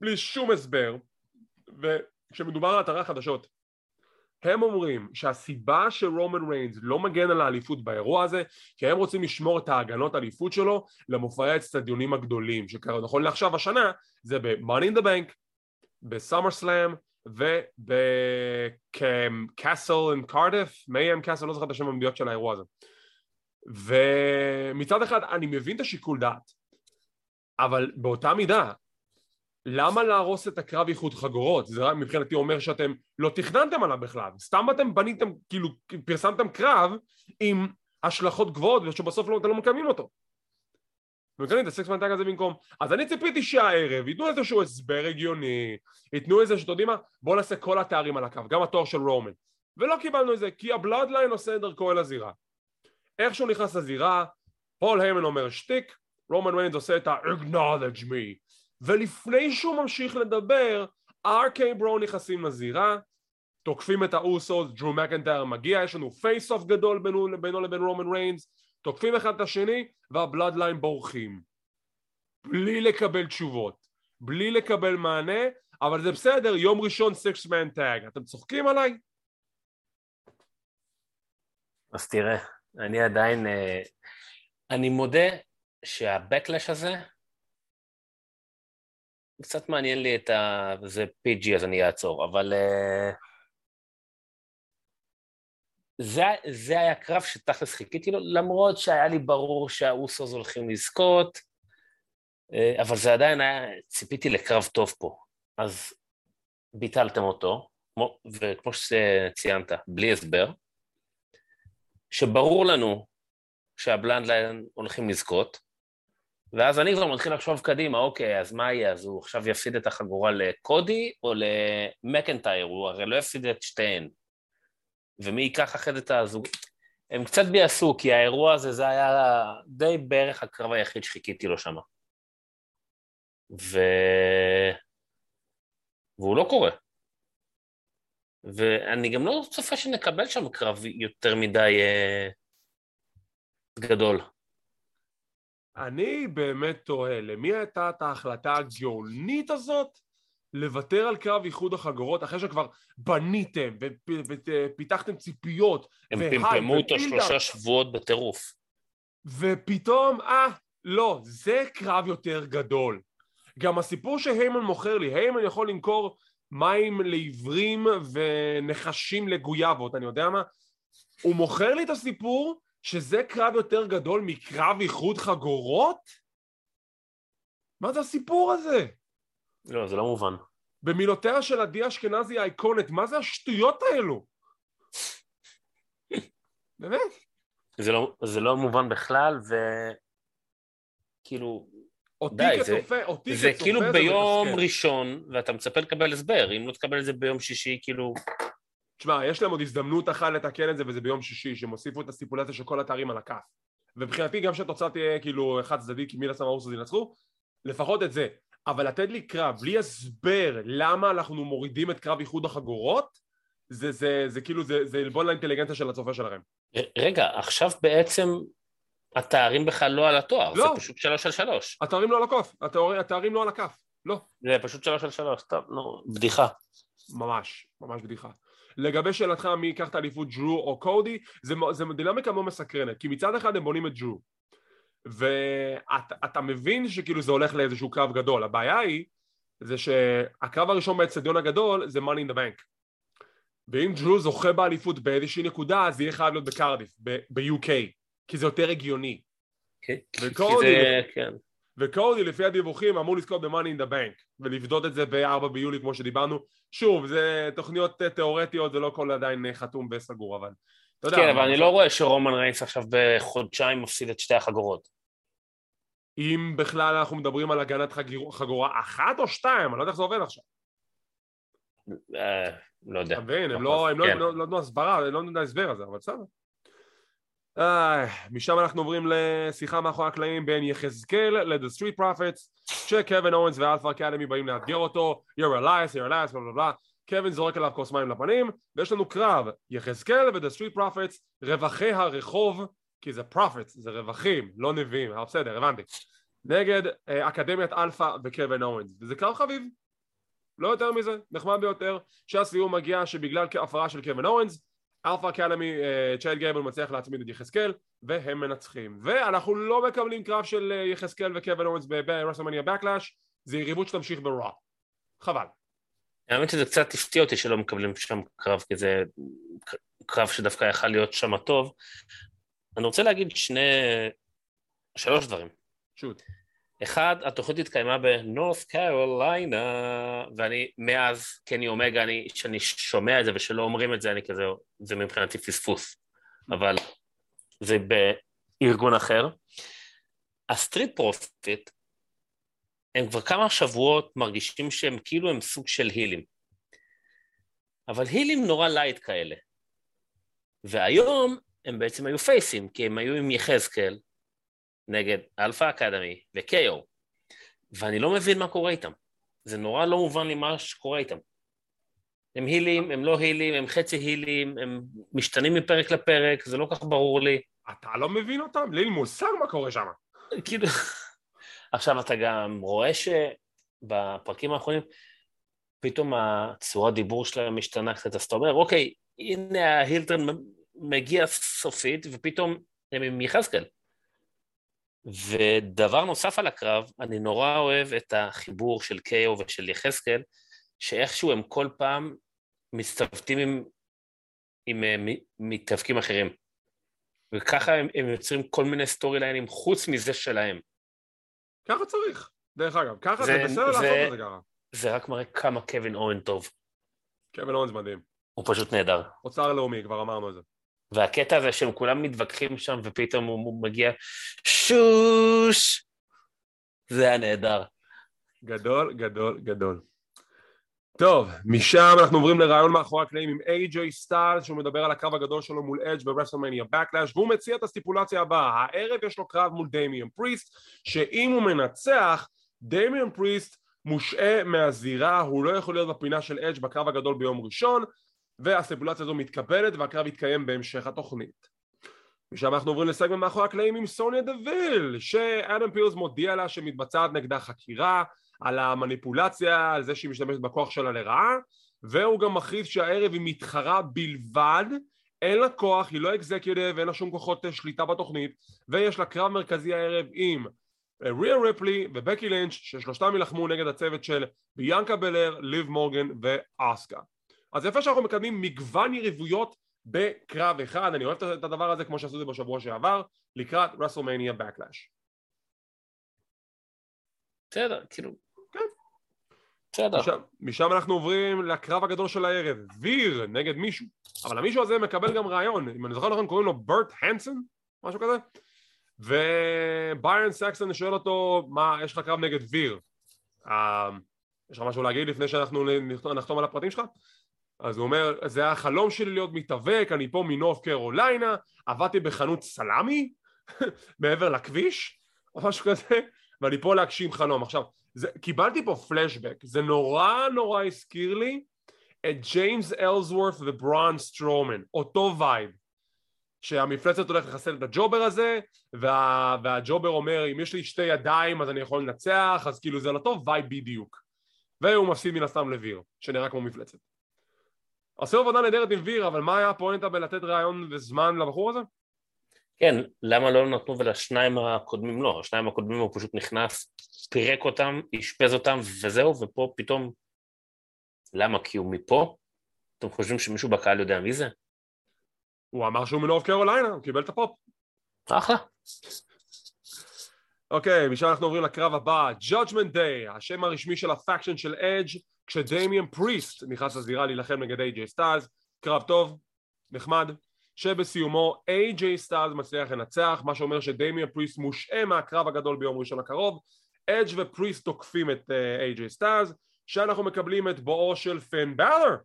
בלי שום הסבר וכשמדובר על אתרי חדשות הם אומרים שהסיבה שרומן ריינס לא מגן על האליפות באירוע הזה כי הם רוצים לשמור את ההגנות האליפות שלו למופעי האצטדיונים הגדולים שקרה נכון לעכשיו השנה זה ב-Money in the Bank, בסאמר סלאם ובקאסל אין קרדיף, מייהם קאסל, לא זוכר את השם המדויק של האירוע הזה. ומצד אחד אני מבין את השיקול דעת אבל באותה מידה למה להרוס את הקרב איחוד חגורות? זה מבחינתי אומר שאתם לא תכננתם עליו בכלל, סתם אתם בניתם, כאילו פרסמתם קרב עם השלכות גבוהות ושבסוף לא, אתם לא מקיימים אותו. ומקיימים את הסקס מנטג הזה במקום. אז אני ציפיתי שהערב ייתנו איזשהו הסבר הגיוני, ייתנו איזה שאתם יודעים מה, בואו נעשה כל התארים על הקו, גם התואר של רומן. ולא קיבלנו את זה, כי ה Bloodline עושה את דרכו אל הזירה. איך שהוא נכנס לזירה, פול היימן אומר שטיק, רומן ריינס עושה את ה-acknowledge me ולפני שהוא ממשיך לדבר RK-Bro נכנסים לזירה תוקפים את האוסוס, דרו מקנטייר מגיע, יש לנו face off גדול בינו, בינו לבין רומן ריינס תוקפים אחד את השני וה Bloodline בורחים בלי לקבל תשובות, בלי לקבל מענה אבל זה בסדר, יום ראשון six man tag, אתם צוחקים עליי? אז תראה, אני עדיין, אה, אני מודה שה Backlash הזה קצת מעניין לי את ה... זה PG אז אני אעצור, אבל... אה... זה, זה היה קרב שתכלס חיכיתי לו, למרות שהיה לי ברור שהאוסוס הולכים לזכות, אה, אבל זה עדיין היה, ציפיתי לקרב טוב פה. אז ביטלתם אותו, וכמו שציינת, בלי הסבר, שברור לנו שהבלנדליין הולכים לזכות, ואז אני כבר מתחיל לחשוב קדימה, אוקיי, אז מה יהיה? אז הוא עכשיו יפסיד את החגורה לקודי או למקנטייר? הוא הרי לא יפסיד את שתיהן. ומי ייקח אחרי זה את הזוג... הם קצת ביאסו, כי האירוע הזה, זה היה די בערך הקרב היחיד שחיכיתי לו שם. ו... והוא לא קורה. ואני גם לא צופה שנקבל שם קרב יותר מדי אה, גדול. אני באמת תוהה, למי הייתה את ההחלטה הגאונית הזאת לוותר על קרב איחוד החגורות אחרי שכבר בניתם ופיתחתם ציפיות הם פמפמו אותו שלושה שבועות בטירוף. ופתאום, אה, לא, זה קרב יותר גדול. גם הסיפור שהיימן מוכר לי, היימן יכול למכור מים לעיוורים ונחשים לגויאבות, אני יודע מה? הוא מוכר לי את הסיפור שזה קרב יותר גדול מקרב איחוד חגורות? מה זה הסיפור הזה? לא, זה לא מובן. במילותיה של עדי אשכנזי האיקונית, מה זה השטויות האלו? באמת? זה לא, זה לא מובן בכלל, וכאילו, אותי כצופה, אותי זה כאילו ביום ראשון, ואתה מצפה לקבל הסבר, אם לא תקבל את זה ביום שישי, כאילו... תשמע, יש להם עוד הזדמנות אחת לתקן את זה, וזה ביום שישי, שהם הוסיפו את הסיפולציה של כל התארים על הכף. ומבחינתי גם שהתוצאה תהיה כאילו חד צדדי, כי מן הסתם האורסוס ינצחו, לפחות את זה. אבל לתת לי קרב בלי הסבר למה אנחנו מורידים את קרב איחוד החגורות, זה, זה, זה, זה כאילו, זה, זה עלבון לאינטליגנציה של הצופה שלכם. רגע, עכשיו בעצם התארים בכלל לא על התואר, לא. זה פשוט שלוש על שלוש. התארים לא על הכף, התאר, התארים לא על הכף, לא. זה פשוט שלוש על שלוש, טוב, נו, בדיחה. ממש, ממש בדיחה. לגבי שאלתך מי ייקח את האליפות ג'רו או קודי, זה, זה דינמיקה מאוד מסקרנת, כי מצד אחד הם בונים את ג'רו, ואתה מבין שכאילו זה הולך לאיזשהו קרב גדול, הבעיה היא זה שהקרב הראשון באצטדיון הגדול זה money in the bank. ואם ג'רו זוכה באליפות באיזושהי נקודה אז יהיה חייב להיות בקרדיף, ב-UK כי זה יותר הגיוני. כן, וקודי, כן. וקודי לפי הדיווחים אמור לזכות ב-money in the bank ולפדות את זה ב-4 ביולי כמו שדיברנו שוב זה תוכניות תיאורטיות זה לא כל עדיין חתום וסגור אבל אתה יודע, כן אבל אני לא רואה שרומן ריינס עכשיו בחודשיים מפסיד את שתי החגורות אם בכלל אנחנו מדברים על הגנת חגורה אחת או שתיים, אני לא יודע איך זה עובד עכשיו. אה, לא יודע. אתה מבין, הם לא, לא, כן. לא נתנו הסברה, הם לא נתנו את ההסבר הזה, אבל בסדר. משם אנחנו עוברים לשיחה מאחורי הקלעים בין יחזקאל ל-The Street Profits שקווין אורנס ואלפא אקדמי באים לאתגר אותו. You're a liar, you're a liar, בלה בלה קווין זורק עליו כוס מים לפנים ויש לנו קרב. יחזקאל ו-The Street Profits רווחי הרחוב כי זה profits, זה רווחים, לא נביאים, אבל בסדר, הבנתי. נגד אה, אקדמיית אלפא וקווין אוונס, וזה קרב חביב, לא יותר מזה, נחמד ביותר, שהסיום מגיע שבגלל הפרה של קווין אוונס, Alpha Academy, אה, צ'ייד גייבל מצליח להצמיד את יחזקאל, והם מנצחים. ואנחנו לא מקבלים קרב של אה, יחזקאל וקווין אוונס ב WrestleMania Backlash, זה יריבות שתמשיך ב Raw. חבל. האמת שזה קצת הפתיע אותי שלא מקבלים שם קרב, כי זה קרב שדווקא יכל להיות שם הטוב, אני רוצה להגיד שני... שלוש דברים. shoot. אחד, התוכנית התקיימה בנורת' קרוליינה, ואני מאז קני אומגה, אני, שאני שומע את זה ושלא אומרים את זה, אני כזה, זה מבחינתי פספוס. אבל זה בארגון אחר. ה Street Profits, הם כבר כמה שבועות מרגישים שהם כאילו הם סוג של הילים. אבל הילים נורא light כאלה. והיום הם בעצם היו פייסים, כי הם היו עם יחזקאל נגד Alpha Academy ו KO, ואני לא מבין מה קורה איתם. זה נורא לא מובן לי מה שקורה איתם. הם הילים, הם לא הילים, הם חצי הילים, הם משתנים מפרק לפרק, זה לא כך ברור לי. אתה לא מבין אותם? לי מושג מה קורה שם. כאילו... עכשיו אתה גם רואה שבפרקים האחרונים פתאום הצורת דיבור שלהם משתנה קצת, אז אתה אומר, אוקיי, הנה ההילטון מגיע סופית, ופתאום הם עם יחזקאל. ודבר נוסף על הקרב, אני נורא אוהב את החיבור של קיו ושל יחזקאל, שאיכשהו הם כל פעם מסתוותים עם, עם, עם אה, מתאבקים אחרים. וככה הם, הם יוצרים כל מיני סטורי ליינים חוץ מזה שלהם. ככה צריך, דרך אגב, ככה זה, זה בסדר לעשות את זה ככה. זה רק מראה כמה קווין אוונס טוב. קווין אוונס זה מדהים. הוא פשוט נהדר. אוצר לאומי, כבר אמרנו את זה. והקטע הזה שהם כולם מתווכחים שם ופתאום הוא מגיע שוש זה היה נהדר. גדול, גדול, גדול. טוב, משם אנחנו עוברים לריאיון מאחורי הקלעים עם איי-ג'יי סטיילס שהוא מדבר על הקרב הגדול שלו מול אדג' ברסלמניה בקלאש והוא מציע את הסטיפולציה הבאה הערב יש לו קרב מול דמיון פריסט שאם הוא מנצח דמיאן פריסט מושעה מהזירה הוא לא יכול להיות בפינה של אדג' בקרב הגדול ביום ראשון והסטיפולציה הזו מתקבלת והקרב יתקיים בהמשך התוכנית. משם אנחנו עוברים לסגמנט מאחורי הקלעים עם סוניה דוויל שאדם פירס מודיע לה שמתבצעת נגדה חקירה על המניפולציה, על זה שהיא משתמשת בכוח שלה לרעה והוא גם מכריז שהערב היא מתחרה בלבד אין לה כוח, היא לא executive, אין לה שום כוחות שליטה בתוכנית ויש לה קרב מרכזי הערב עם ריה ריפלי ובקי לינץ' ששלושתם ילחמו נגד הצוות של ביאנקה בלר, ליב מורגן ואסקה אז יפה שאנחנו מקדמים מגוון יריבויות בקרב אחד, אני אוהב את הדבר הזה כמו שעשו את זה בשבוע שעבר, לקראת רסלמניה בקלאש. בסדר, כאילו... כן. בסדר. משם, משם אנחנו עוברים לקרב הגדול של הערב, ויר נגד מישהו, אבל המישהו הזה מקבל גם רעיון, אם אני זוכר נכון קוראים לו ברט הנסון, משהו כזה, וביירן סקסון שואל אותו, מה, יש לך קרב נגד ויר? אה, יש לך משהו להגיד לפני שאנחנו נחתום על הפרטים שלך? אז הוא אומר, זה היה החלום שלי להיות מתאבק, אני פה מנוף קרוליינה, עבדתי בחנות סלאמי מעבר לכביש, או משהו כזה, ואני פה להגשים חלום. עכשיו, זה, קיבלתי פה פלשבק, זה נורא נורא הזכיר לי את ג'יימס אלסוורף וברון סטרומן, אותו וייב. שהמפלצת הולכת לחסל את ה jobber הזה וה, וה jobber אומר אם יש לי שתי ידיים אז אני יכול לנצח אז כאילו זה על אותו וייב בדיוק והוא מפסיד מן הסתם לוויר שנראה כמו מפלצת עשו עבודה נהדרת עם ויר אבל מה היה הפואנטה בלתת ריאיון וזמן לבחור הזה? כן, למה לא נתנו ולשניים הקודמים לא? השניים הקודמים הוא פשוט נכנס, פירק אותם, אשפז אותם וזהו, ופה פתאום... למה? כי הוא מפה? אתם חושבים שמישהו בקהל יודע מי זה? הוא אמר שהוא מנורת' קרוליינה, הוא קיבל את הפופ. אחלה. אוקיי, משם אנחנו עוברים לקרב הבא, Judgment Day, השם הרשמי של ה faction של אדג' כשדמיאן פריסט נכנס לזירה להילחם נגד איי-ג'יי סטיילס, קרב טוב, נחמד, שבסיומו איי-ג'יי סטיילס מצליח לנצח, מה שאומר שדמיאן פריסט מושעה מהקרב הגדול ביום ראשון הקרוב, אדג' ופריסט תוקפים את איי-ג'יי אה, סטיילס, שאנחנו מקבלים את בואו של פין באלור,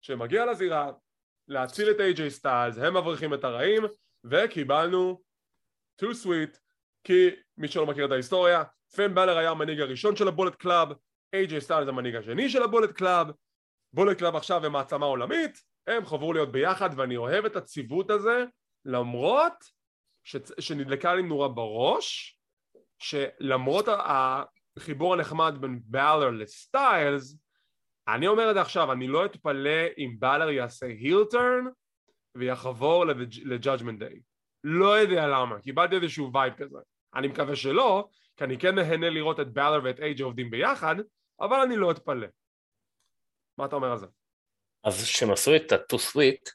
שמגיע לזירה, להציל את איי-ג'יי סטיילס, הם מבריחים את הרעים, וקיבלנו too sweet, כי מי שלא מכיר את ההיסטוריה, פין באלור היה המנהיג הראשון של הבולט קלאב, איי-ג'יי סטיילס המנהיג השני של הבולט קלאב, בולט קלאב עכשיו הם מעצמה עולמית, הם חברו להיות ביחד ואני אוהב את הציוות הזה למרות ש... שנדלקה לי נורה בראש שלמרות החיבור הנחמד בין באלור לסטיילס אני אומר את זה עכשיו, אני לא אתפלא אם באלור יעשה heel turn ויחבור לג'אג'מנט דיי לא יודע למה, קיבלתי איזשהו וייב כזה. אני מקווה שלא, כי אני כן נהנה לראות את באלור ואת איי-ג'יי עובדים ביחד אבל אני לא אתפלא מה אתה אומר על זה? אז כשהם עשו את ה-too sweet,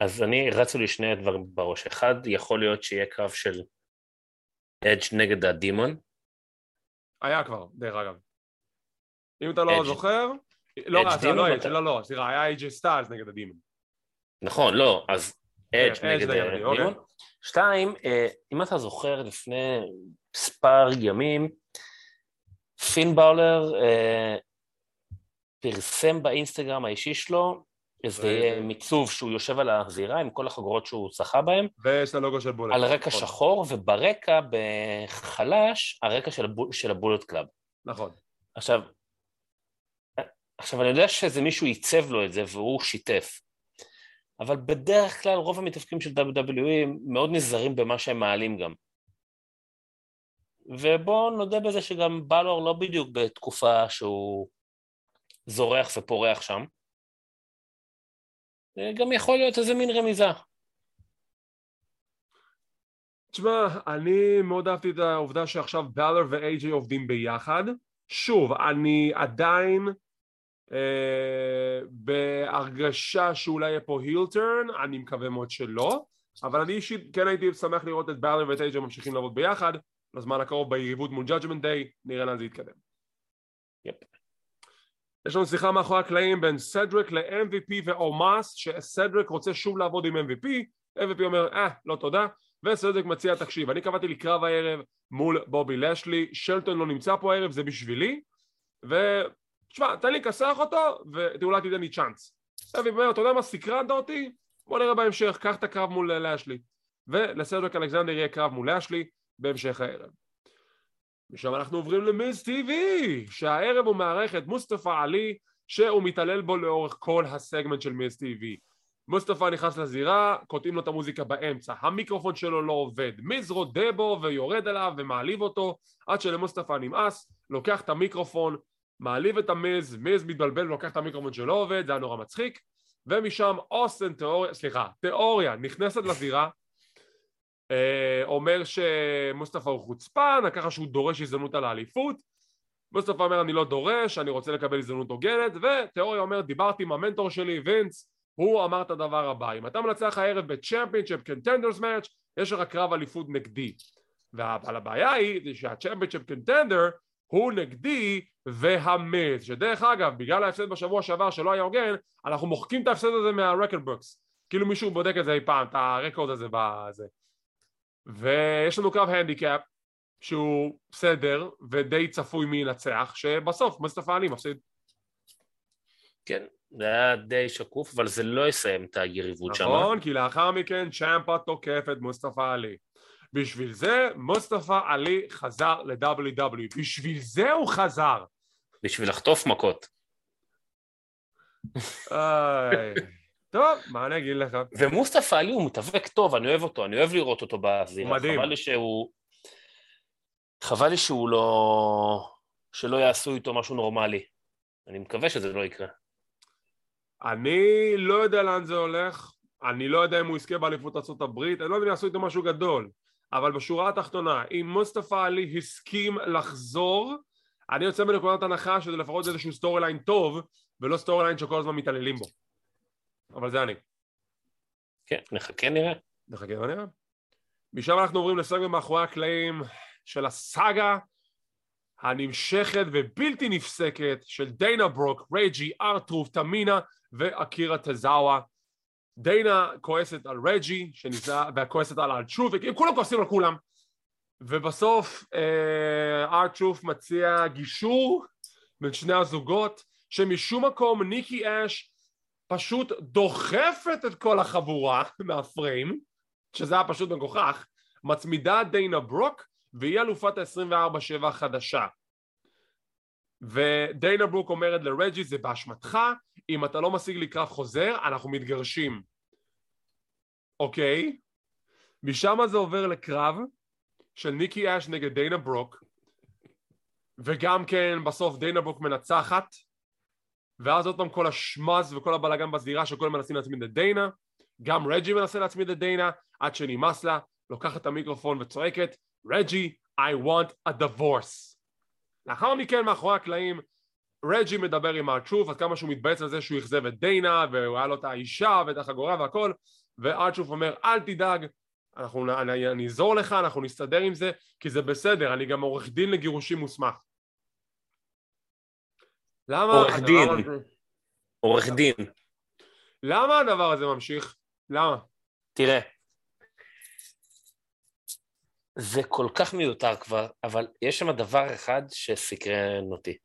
אז אני, רצו לי שני דברים בראש. אחד, יכול להיות שיהיה קרב של אדג' נגד הדימון. היה כבר, דרך אגב. אם אתה לא Edge. זוכר, לא, Edge לא, לא, לא, לא, סליחה, היה איי-ג'יי סטיילס נגד ה Demon. נכון, לא, אז אדג' כן, נגד ה Demon. אוקיי. שתיים, אה, אם אתה זוכר לפני מספר ימים, פין באלור אה, פרסם באינסטגרם האישי שלו איזה עיצוב שהוא יושב על הזירה עם כל החגורות שהוא זכה בהן. ויש את הלוגו של בולט. על רקע נכון. שחור, וברקע, בחלש, הרקע של, הבול, של הבולט קלאב. נכון. עכשיו, עכשיו אני יודע שאיזה מישהו עיצב לו את זה והוא שיתף, אבל בדרך כלל רוב המתאבקים של WWE מאוד נזהרים במה שהם מעלים גם. ובואו נודה בזה שגם בלור לא בדיוק בתקופה שהוא זורח ופורח שם. גם יכול להיות איזה מין רמיזה. תשמע, אני מאוד אהבתי את העובדה שעכשיו בלר ואיי-ג'יי עובדים ביחד. שוב, אני עדיין אה, בהרגשה שאולי יהיה פה הילטרן, אני מקווה מאוד שלא, אבל אני אישית כן הייתי שמח לראות את בלר ואת איי-ג'יי ממשיכים לעבוד ביחד, לזמן הקרוב ביריבות מול Judgment Day, נראה לאן זה יתקדם. יפ. יש לנו שיחה מאחורי הקלעים בין סדריק ל-MVP ואומאס שסדריק רוצה שוב לעבוד עם MVP MVP אומר אה לא תודה. וסדריק מציע תקשיב אני קבעתי לי קרב הערב מול בובי לשלי שלטון לא נמצא פה הערב זה בשבילי. ותשמע תן לי לכסח אותו ואולי תיתן לי צ'אנס. MVP אומר אתה יודע מה סקרנת אותי? בוא נראה בהמשך קח את הקרב מול לשלי. ולסדריק אלכסנדר יהיה קרב מול לשלי בהמשך הערב. משם אנחנו עוברים למיז טיווי שהערב הוא מארח את מוסטפא עלי שהוא מתעלל בו לאורך כל הסגמנט של מיז טיווי. מוסטפא נכנס לזירה, קוטעים לו את המוזיקה באמצע, המיקרופון שלו לא עובד, מיז רודה בו ויורד עליו ומעליב אותו עד שלמוסטפא נמאס, לוקח את המיקרופון, מעליב את המיז, מיז מתבלבל ולוקח את המיקרופון שלא עובד, זה היה נורא מצחיק. ומשם אוסטן תיאוריה, סליחה, תיאוריה נכנסת לזירה אומר שמוסטפא הוא חוצפן, ככה שהוא דורש הזדמנות על האליפות. מוסטפא אומר אני לא דורש, אני רוצה לקבל הזדמנות הוגנת ותיאוריה אומר דיברתי עם המנטור שלי וינס הוא אמר את הדבר הבא אם אתה מנצח הערב בצ'מפיונצ'יפ קנטנדרס מאץ' יש לך קרב אליפות נגדי אבל הבעיה היא שה championship contender הוא נגד דה מיז שדרך אגב בגלל ההפסד בשבוע שעבר שלא היה הוגן אנחנו מוחקים את ההפסד הזה מה record books כאילו מישהו בודק את זה אי פעם את ה record הזה בזה ויש לנו קרב הנדיקאפ שהוא בסדר ודי צפוי מי ינצח, שבסוף מוסטפא עלי מפסיד. כן, זה היה די שקוף, אבל זה לא יסיים את היריבות שם. נכון, כי לאחר מכן צ'אמפה תוקף את מוסטפא עלי. בשביל זה מוסטפא עלי חזר ל-WW. בשביל זה הוא חזר. בשביל לחטוף מכות. טוב, מה אני אגיד לך? ומוסטפא עלי הוא מתאבק טוב, אני אוהב אותו, אני אוהב לראות אותו בזירה. הוא מדהים. חבל לי שהוא... חבל לי שהוא לא... שלא יעשו איתו משהו נורמלי. אני מקווה שזה לא יקרה. אני לא יודע לאן זה הולך, אני לא יודע אם הוא יזכה באליפות ארה"ב, אני לא יודע אם יעשו איתו משהו גדול, אבל בשורה התחתונה, אם מוסטפא עלי הסכים לחזור, אני יוצא מנקודת הנחה שזה לפחות איזשהו storyline טוב, ולא storyline שכל הזמן מתעללים בו. אבל זה אני. כן, נחכה נראה. נחכה ונראה. משם אנחנו עוברים לסגמנט מאחורי הקלעים של הסאגה הנמשכת ובלתי נפסקת של דיינה ברוק, רג'י, אר-טרות', תמינה ואקירה טזאווה. דיינה כועסת על רג'י, שניסה, וכועסת על ארטרוף, כולם כועסים על כולם. ובסוף ארטרוף מציע גישור בין שני הזוגות, שמשום מקום ניקי אש פשוט דוחפת את כל החבורה מהפריים, שזה היה פשוט מגוחך, מצמידה דיינה ברוק והיא אלופת ה-24-7 החדשה. ודיינה ברוק אומרת לרג'י זה באשמתך, אם אתה לא משיג לי קרב חוזר אנחנו מתגרשים. אוקיי? משם זה עובר לקרב של ניקי אש נגד דיינה ברוק וגם כן בסוף דיינה ברוק מנצחת ואז עוד פעם כל השמז וכל הבלאגן בזירה שכולם מנסים להצמיד את דיינה גם רג'י מנסה להצמיד את דיינה עד שנמאס לה, לוקחת את המיקרופון וצועקת רג'י, I want a divorce. לאחר מכן מאחורי הקלעים רג'י מדבר עם הארטרוף עד כמה שהוא מתבאס על זה שהוא אכזב את דיינה והוא היה לו את האישה ואת החגורה והכל וארטרוף אומר אל תדאג אנחנו, אני, אעזור לך, אנחנו נסתדר עם זה כי זה בסדר, אני גם עורך דין לגירושים מוסמך למה עורך דין, הזה... עורך דין. למה הדבר הזה ממשיך? למה? תראה, זה כל כך מיותר כבר, אבל יש שם דבר אחד שסקרן אותי.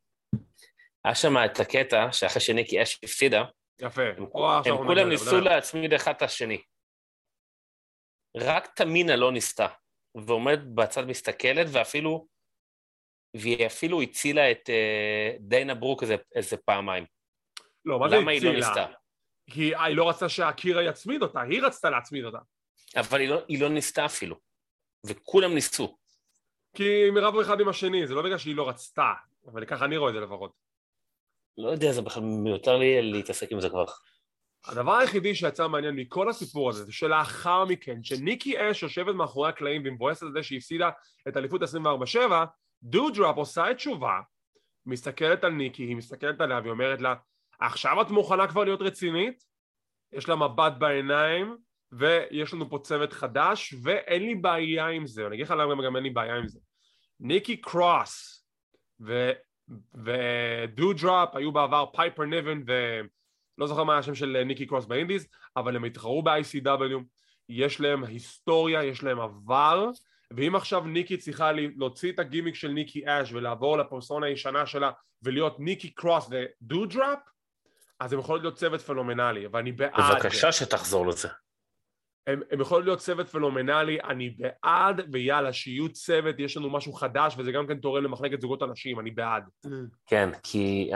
היה שם את הקטע שאחרי שניקי אש הפסידה, יפה. הם, הם כולם ניסו להצמיד אחד את השני. רק תמינה לא ניסתה, ועומדת בצד מסתכלת, ואפילו והיא אפילו הצילה את uh, דיינה ברוק איזה, איזה פעמיים. לא, מה זה הצילה? למה היא לא ניסתה? כי היא לא רצתה שאקירה יצמיד אותה, היא רצתה להצמיד אותה. אבל היא לא, היא לא ניסתה אפילו, וכולם ניסו. כי הם רבו אחד עם השני, זה לא בגלל שהיא לא רצתה, אבל ככה אני רואה את זה לפחות. לא יודע, זה בכלל מיותר לי להתעסק עם זה כבר. הדבר היחידי שיצא מעניין מכל הסיפור הזה זה שלאחר מכן, שניקי אש יושבת מאחורי הקלעים ומבואסת על זה שהיא הפסידה את אליפות 24-7, דודרופ עושה את תשובה, מסתכלת על ניקי, היא מסתכלת עליה והיא אומרת לה עכשיו את מוכנה כבר להיות רצינית? יש לה מבט בעיניים ויש לנו פה צוות חדש ואין לי בעיה עם זה, אני אגיד לך למה גם אין לי בעיה עם זה. ניקי קרוס ודודרופ היו בעבר פייפר ניבן ולא זוכר מה השם של ניקי קרוס באינדיז אבל הם התחרו ב-ICW יש להם היסטוריה, יש להם עבר ואם עכשיו ניקי צריכה להוציא את הגימיק של ניקי אש ולעבור לפרסונה הישנה שלה ולהיות ניקי קרוס ודו-דראפ אז הם יכולים להיות צוות פנומנלי ואני בעד בבקשה שתחזור לזה הם, הם יכולים להיות צוות פנומנלי, אני בעד, ויאללה, שיהיו צוות, יש לנו משהו חדש, וזה גם כן תורם למחלקת זוגות אנשים, אני בעד. כן, כי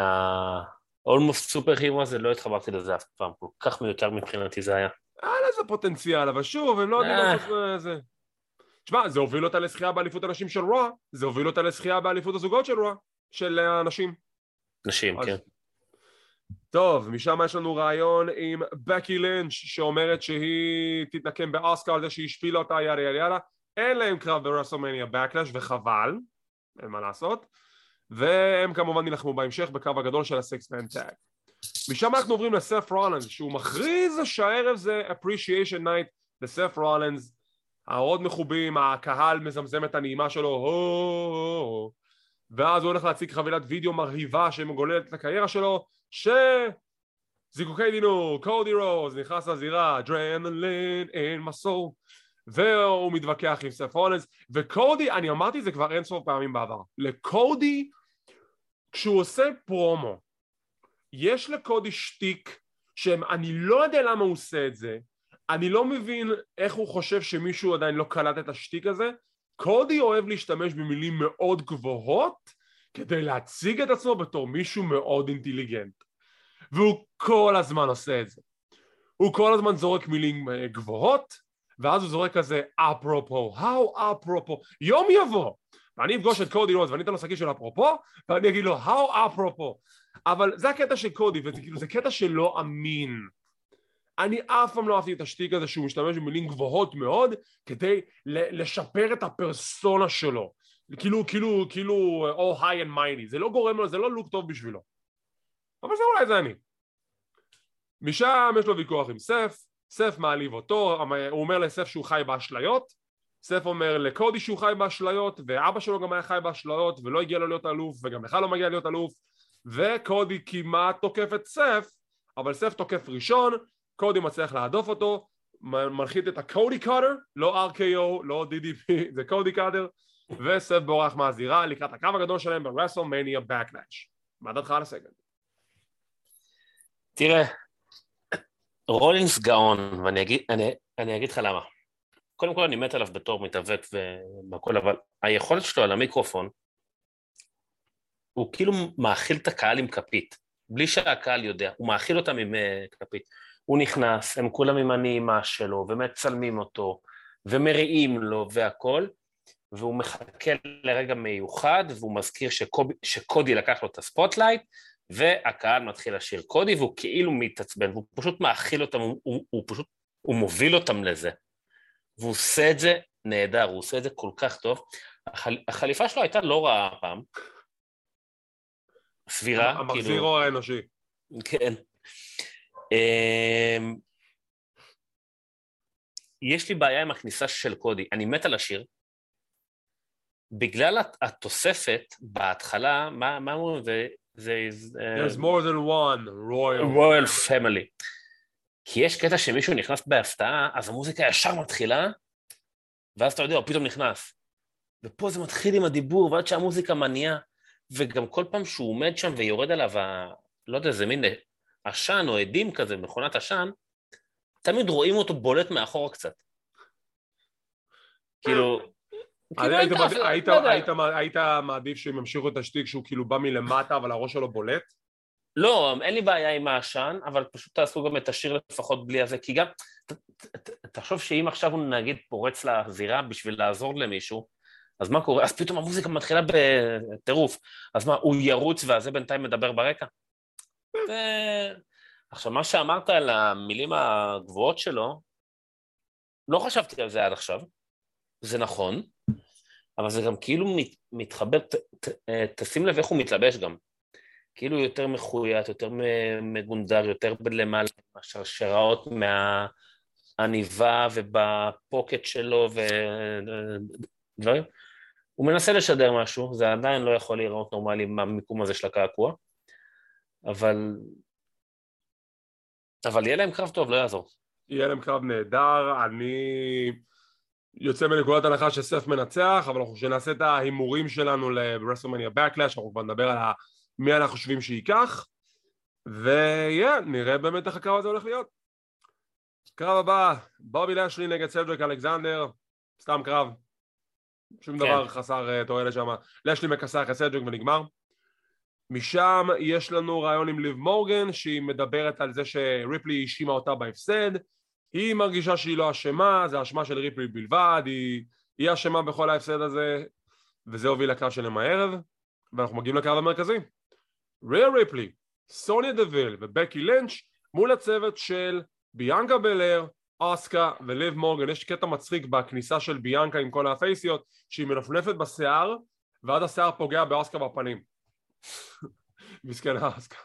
אולמוסט סופר הירו הזה, לא התחברתי לזה אף פעם, כל כך מיותר מבחינתי זה היה. היה לזה פוטנציאל, אבל שוב, הם לא יודעים אה. לעשות זה. תשמע, זה הוביל אותה לזכייה באליפות הנשים של רואו, זה הוביל אותה לזכייה באליפות הזוגות של רואו, של הנשים. נשים, אז... כן. טוב, משם יש לנו ריאיון עם בקי לינץ' שאומרת שהיא תתנקם באסקה על זה שהיא השפילה אותה יאללה יאללה יאללה אין להם קרב ברסלמניה בקלאש וחבל, אין מה לעשות והם כמובן נלחמו בהמשך בקרב הגדול של הסקס מן טאג משם אנחנו עוברים לסף רולנס שהוא מכריז שהערב זה appreciation night לסף רולנס העוד מחובים, הקהל מזמזם את הנעימה שלו, ואז הוא הולך להציג חבילת וידאו מרהיבה שמגוללת את הקריירה שלו, שזיקוקי דינור, קודי רוז, נכנס לזירה, אדרנלין אין מסור, והוא מתווכח עם סף רולנס, וקודי, אני אמרתי את זה כבר אין סוף פעמים בעבר, לקודי, כשהוא עושה פרומו, יש לקודי שטיק, שאני לא יודע למה הוא עושה את זה, אני לא מבין איך הוא חושב שמישהו עדיין לא קלט את השטיק הזה, קודי אוהב להשתמש במילים מאוד גבוהות כדי להציג את עצמו בתור מישהו מאוד אינטליגנט. והוא כל הזמן עושה את זה. הוא כל הזמן זורק מילים אה, גבוהות ואז הוא זורק כזה אפרופו, how אפרופו, יום יבוא ואני אפגוש את קודי רוז ואני אתן לו שקית של אפרופו ואני אגיד לו how אפרופו. אבל זה הקטע של קודי וזה כאילו זה קטע שלא אמין אני אף פעם לא אהבתי את השטיק הזה שהוא משתמש במילים גבוהות מאוד כדי לשפר את הפרסונה שלו. כאילו כאילו כאילו all high and mighty. זה לא גורם לו זה לא לוק טוב בשבילו. אבל זה אולי זה אני. משם יש לו ויכוח עם סף. סף מעליב אותו הוא אומר לסף שהוא חי באשליות. סף אומר לקודי שהוא חי באשליות ואבא שלו גם היה חי באשליות ולא הגיע לו להיות אלוף וגם לך לא מגיע להיות אלוף. וקודי כמעט תוקף את סף אבל סף תוקף ראשון קודי מצליח להדוף אותו, מנחית את הקודי קאטר, לא RKO, לא DDP, זה קודי קאטר, וסף בורח מהזירה לקראת הקרב הגדול שלהם ברסלמניה Backlash. מה דעתך על הסגמנט? תראה, רולינס גאון, ואני אגיד, אני, אני אגיד לך למה. קודם כל אני מת עליו בתור מתאבק והכל, אבל היכולת שלו על המיקרופון, הוא כאילו מאכיל את הקהל עם כפית, בלי שהקהל יודע, הוא מאכיל אותם עם אה, כפית. הוא נכנס, הם כולם עם הנעימה שלו, ומצלמים אותו, ומריעים לו והכל, והוא מחכה לרגע מיוחד, והוא מזכיר שקוב, שקודי לקח לו את ה spotlight, והקהל מתחיל לשיר קודי, והוא כאילו מתעצבן, והוא פשוט מאכיל אותם, הוא, הוא, הוא פשוט, הוא מוביל אותם לזה. והוא עושה את זה נהדר, הוא עושה את זה כל כך טוב. החל, החליפה שלו הייתה לא רעה הפעם. סבירה, כאילו... המחזירו האנושי. כן. אמ, יש לי בעיה עם הכניסה של קודי, אני מת על השיר. בגלל התוספת בהתחלה, מה אומרים? זה... זה... There's more than one royal. royal family. כי יש קטע שמישהו נכנס בהפתעה, אז המוזיקה ישר מתחילה, ואז אתה יודע, הוא פתאום נכנס. ופה זה מתחיל עם הדיבור, ועד שהמוזיקה מניעה, וגם כל פעם שהוא עומד שם ויורד עליו, ה... לא יודע, זה מין עשן או עדים כזה, מכונת עשן, תמיד רואים אותו בולט מאחורה קצת. כאילו... כאילו היית מעדיף שהם ימשיכו את השטיק שהוא כאילו בא מלמטה אבל הראש שלו בולט? לא, אין לי בעיה עם העשן, אבל פשוט תעשו גם את השיר לפחות בלי הזה, כי גם, תחשוב שאם עכשיו הוא נגיד פורץ לזירה בשביל לעזור למישהו, אז מה קורה? אז פתאום המוזיקה מתחילה בטירוף, אז מה, הוא ירוץ ואז זה בינתיים מדבר ברקע? עכשיו, מה שאמרת על המילים הגבוהות שלו, לא חשבתי על זה עד עכשיו, זה נכון, אבל זה גם כאילו מת, מתחבר, ת, ת, אה, תשים לב איך הוא מתלבש גם. כאילו יותר מחויית, יותר מגונדר, יותר למעלה, השרשראות מהעניבה ובפוקט שלו ודברים. הוא מנסה לשדר משהו, זה עדיין לא יכול להיראות נורמלי מהמיקום הזה של הקעקוע. אבל... אבל יהיה להם קרב טוב, לא יעזור. יהיה להם קרב נהדר, אני יוצא מנקודת הנחה שסף מנצח, אבל אנחנו כשנעשה את ההימורים שלנו לרסלמניה Backlash, אנחנו כבר נדבר על מי אנחנו חושבים שייקח, ויהיה, נראה באמת איך הקרב הזה הולך להיות. קרב הבא, בובי לשלי נגד סדריק אלכזנדר, סתם קרב, שום כן. דבר חסר uh, תועלת שם, לשלי מכסח את סדריק ונגמר. משם יש לנו רעיון עם ליב מורגן שהיא מדברת על זה שריפלי האשימה אותה בהפסד. היא מרגישה שהיא לא אשמה, זה אשמה של ריפלי בלבד, היא, היא אשמה בכל ההפסד הזה וזה הוביל לקרב שלהם הערב ואנחנו מגיעים לקרב המרכזי. ריאל ריפלי, סוניה דוויל ובקי לינץ' מול הצוות של ביאנקה בלר, אוסקה וליב מורגן. יש קטע מצחיק בכניסה של ביאנקה עם כל הפייסיות שהיא מנפנפת בשיער ואז השיער פוגע באוסקה בפנים מסכן האסקה.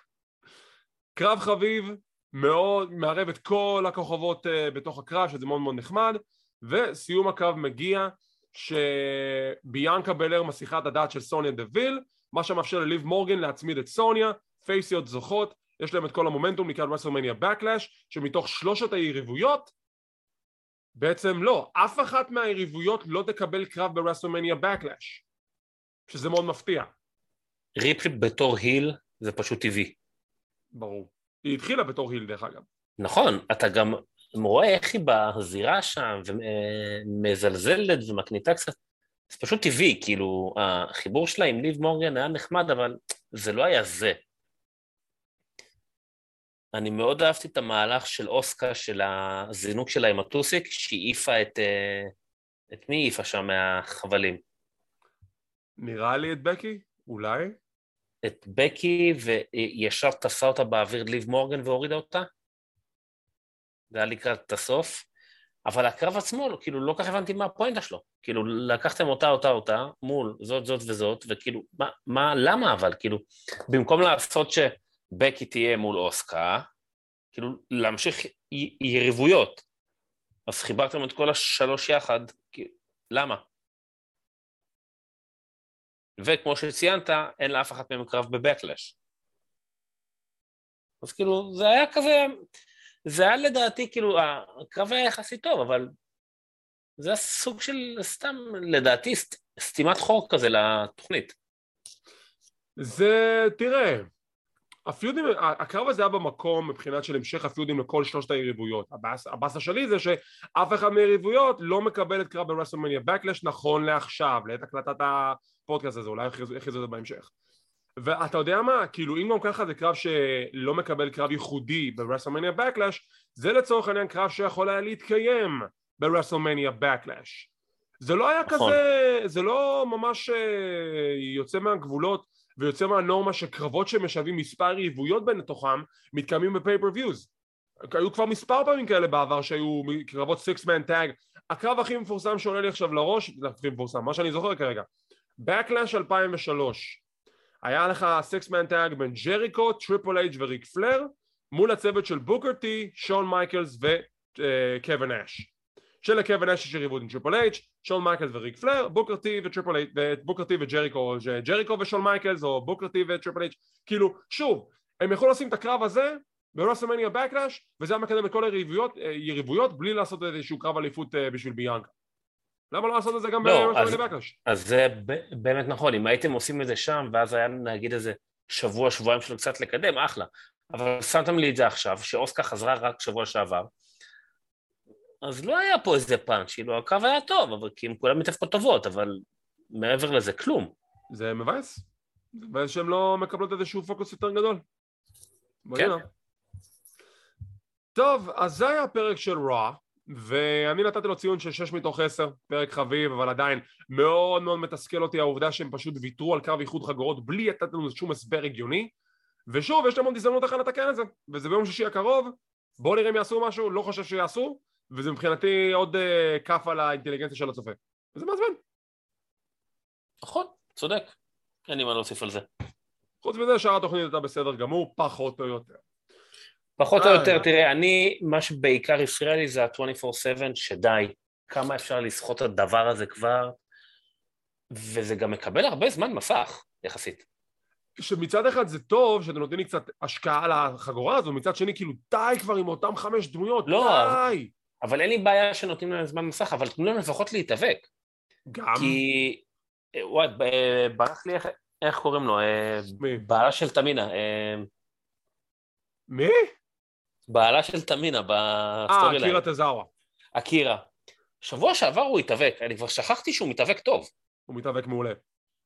קרב חביב, מאוד מערב את כל הכוכבות uh, בתוך הקרב, שזה מאוד מאוד נחמד, וסיום הקרב מגיע שביאנקה בלר מסיחה את הדעת של סוניה דוויל, מה שמאפשר לליב מורגן להצמיד את סוניה, פייסיות זוכות, יש להם את כל המומנטום לקראת רסלמניה Backlash, שמתוך שלושת היריבויות, בעצם לא, אף אחת מהיריבויות לא תקבל קרב ברסלמניה בקלאש, שזה מאוד מפתיע. ריפלי בתור היל זה פשוט טבעי. ברור. היא התחילה בתור היל דרך אגב. נכון, אתה גם רואה איך היא בזירה שם ומזלזלת ומקניטה קצת. זה פשוט טבעי, כאילו, החיבור שלה עם ליב מורגן היה נחמד, אבל זה לא היה זה. אני מאוד אהבתי את המהלך של אוסקה, של הזינוק שלה עם הטוסיק, שהיא העיפה את... אה, את מי העיפה שם מהחבלים? נראה לי את בקי, אולי. את בקי, וישר תפסה אותה באוויר ליב מורגן והורידה אותה. זה היה לקראת הסוף. אבל הקרב עצמו, כאילו, לא כך הבנתי מה הפואנטה שלו. כאילו, לקחתם אותה, אותה, אותה, מול זאת, זאת וזאת, וכאילו, מה, מה, למה אבל? כאילו, במקום לעשות שבקי תהיה מול אוסקה, כאילו, להמשיך י- יריבויות. אז חיברתם את כל השלוש יחד, כאילו, למה? וכמו שציינת, אין לאף אחת מהם קרב בבקלאש. אז כאילו, זה היה כזה, זה היה לדעתי, כאילו, הקרב היה יחסית טוב, אבל זה היה סוג של, סתם, לדעתי, סתימת חור כזה לתוכנית. זה, תראה, הפיודים, הקרב הזה היה במקום מבחינת של המשך הפיודים לכל שלושת היריבויות. הבאסה שלי זה שאף אחד מהיריבויות לא מקבל את קרב ברסלמניה Backlash נכון לעכשיו, לעת הקלטת הפודקאסט הזה, אולי יכריזו את זה בהמשך. ואתה יודע מה, כאילו אם גם ככה זה קרב שלא מקבל קרב ייחודי ברסלמניה Backlash, זה לצורך העניין קרב שיכול היה להתקיים ברסלמניה Backlash. זה לא היה נכון. כזה, זה לא ממש אה, יוצא מהגבולות ויוצא מהנורמה שקרבות שמשלבים מספר יריבויות בין תוכם מתקיימים ב pay-per-views. היו כבר מספר פעמים כאלה בעבר שהיו קרבות six man tag. הקרב הכי מפורסם שעולה לי עכשיו לראש, זה הכי מפורסם, מה שאני זוכר כרגע, Backlash 2003 היה לך six man tag בין ג'ריקו, טריפל אייג' וריק פלייר מול הצוות של בוקר טי, שון מייקלס וקווין נאש שלקווין נאש יש יריבות עם טריפל אייג', שון מייקלס וריק פלייר, בוקר טי וטריפל אייג', בוקר טי וג'ריקו, ג'ריקו ושון מייקלס או בוקר טי וטריפל אייג', כאילו שוב, הם יכולו לשים את הקרב הזה ברסלמניה Backlash וזה היה מקדם את כל היריבויות, אה, בלי לעשות איזשהו קרב אליפות אה, בשביל ביאנקה למה לא לעשות את זה גם לא, ברסלמניה Backlash? אז זה באמת נכון, אם הייתם עושים את זה שם ואז היה נגיד איזה שבוע שבועיים שלו קצת לקדם, אחלה אבל שמתם לי את זה עכשיו, שאוסקה חזרה רק שבוע שעבר אז לא היה פה איזה פאנץ', כאילו הקרב היה טוב, אבל כי הם כולם מתאפקות טובות, אבל מעבר לזה כלום. זה מבאס. זה מבאס שהם לא מקבלות איזשהו פוקוס יותר גדול. כן. טוב, אז זה היה הפרק של רוע, ואני נתתי לו ציון של 6 מתוך 10, פרק חביב, אבל עדיין מאוד מאוד מתסכל אותי העובדה שהם פשוט ויתרו על קרב איחוד חגורות בלי לתת לנו שום הסבר הגיוני, ושוב, יש להם עוד הזדמנות אחת לתקן את זה, וזה ביום שישי הקרוב, בואו נראה אם יעשו משהו, לא חושב שיעשו, וזה מבחינתי עוד uh, כף על האינטליגנציה של הצופה. וזה מעצבן. נכון, צודק. אין לי מה להוסיף על זה. חוץ מזה שאר התוכנית הייתה בסדר גמור, פחות או יותר. פחות או יותר, תראה, אני, מה שבעיקר הפריע לי זה ה-24/7, שדי, כמה אפשר לסחוט את הדבר הזה כבר, וזה גם מקבל הרבה זמן מסך, יחסית. שמצד אחד זה טוב שאתם נותנים לי קצת השקעה על החגורה הזו, מצד שני כאילו די כבר עם אותם חמש דמויות, לא, די. אבל אין לי בעיה שנותנים להם זמן מסך, אבל תנו להם לפחות להתאבק. גם? כי... אה, וואי, ברח לי איך, איך קוראים לו? אה, מי? בעלה של תמינה. אה, מי? בעלה של תמינה ב storyline. אה, אקירה טזאווה. אקירה. שבוע שעבר הוא התאבק, אני כבר שכחתי שהוא מתאבק טוב. הוא מתאבק מעולה.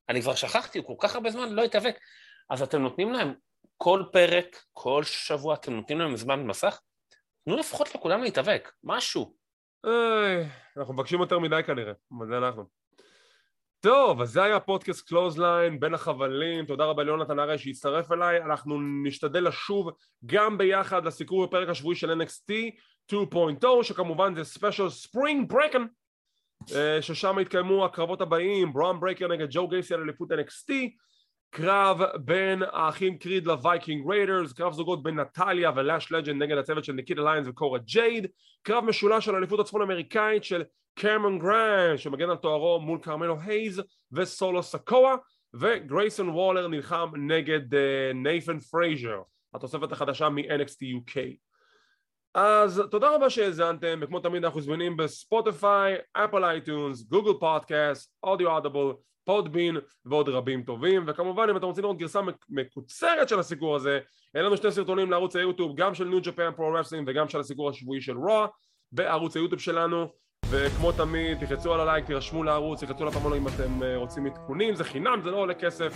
אני כבר שכחתי, הוא כל כך הרבה זמן לא התאבק. אז אתם נותנים להם כל פרק, כל שבוע, אתם נותנים להם זמן מסך, תנו לפחות לכולם להתאבק, משהו. איי, אנחנו מבקשים יותר מדי כנראה, אבל זה אנחנו. טוב, אז זה היה פודקאסט קלוזליין בין החבלים, תודה רבה ליונתן הרי שהצטרף אליי, אנחנו נשתדל לשוב גם ביחד לסיקור בפרק השבועי של NXT 2.0 שכמובן זה special Spring Breakin' ששם התקיימו הקרבות הבאים, ברון ברייקר נגד ג'ו גייסי על אליפות NXT קרב בין האחים קריד לווייקינג ריידרס, קרב זוגות בין נטליה ולאש לג'נד נגד הצוות של ניקיטה ליינס וקורה ג'ייד, קרב משולש על אליפות הצפון אמריקאית של קמרון גריימס שמגן על תוארו מול קרמלו הייז וסולו סיקואה וגרייסון וולר נלחם נגד נייתן uh, פרייזר, התוספת החדשה מ-NXT UK. אז תודה רבה שהאזנתם, וכמו תמיד אנחנו זמינים בספוטיפיי, אפל אייטיונס, גוגל פודקאסט, אודיבל, פודבין ועוד רבים טובים, וכמובן אם אתם רוצים לראות גרסה מקוצרת של הסיקור הזה, אין לנו שני סרטונים לערוץ היוטיוב, גם של ניו ג'פן פרו רסלינג וגם של הסיקור השבועי של Raw, בערוץ היוטיוב שלנו, וכמו תמיד תחצו על הלייק, תירשמו לערוץ, תחצו לפעמון אם אתם אה, רוצים עדכונים, זה חינם, זה לא עולה כסף,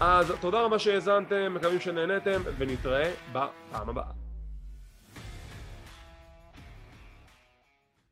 אז תודה רבה שהאזנתם, מקווים שנהנתם, ונתראה בפעם הבאה.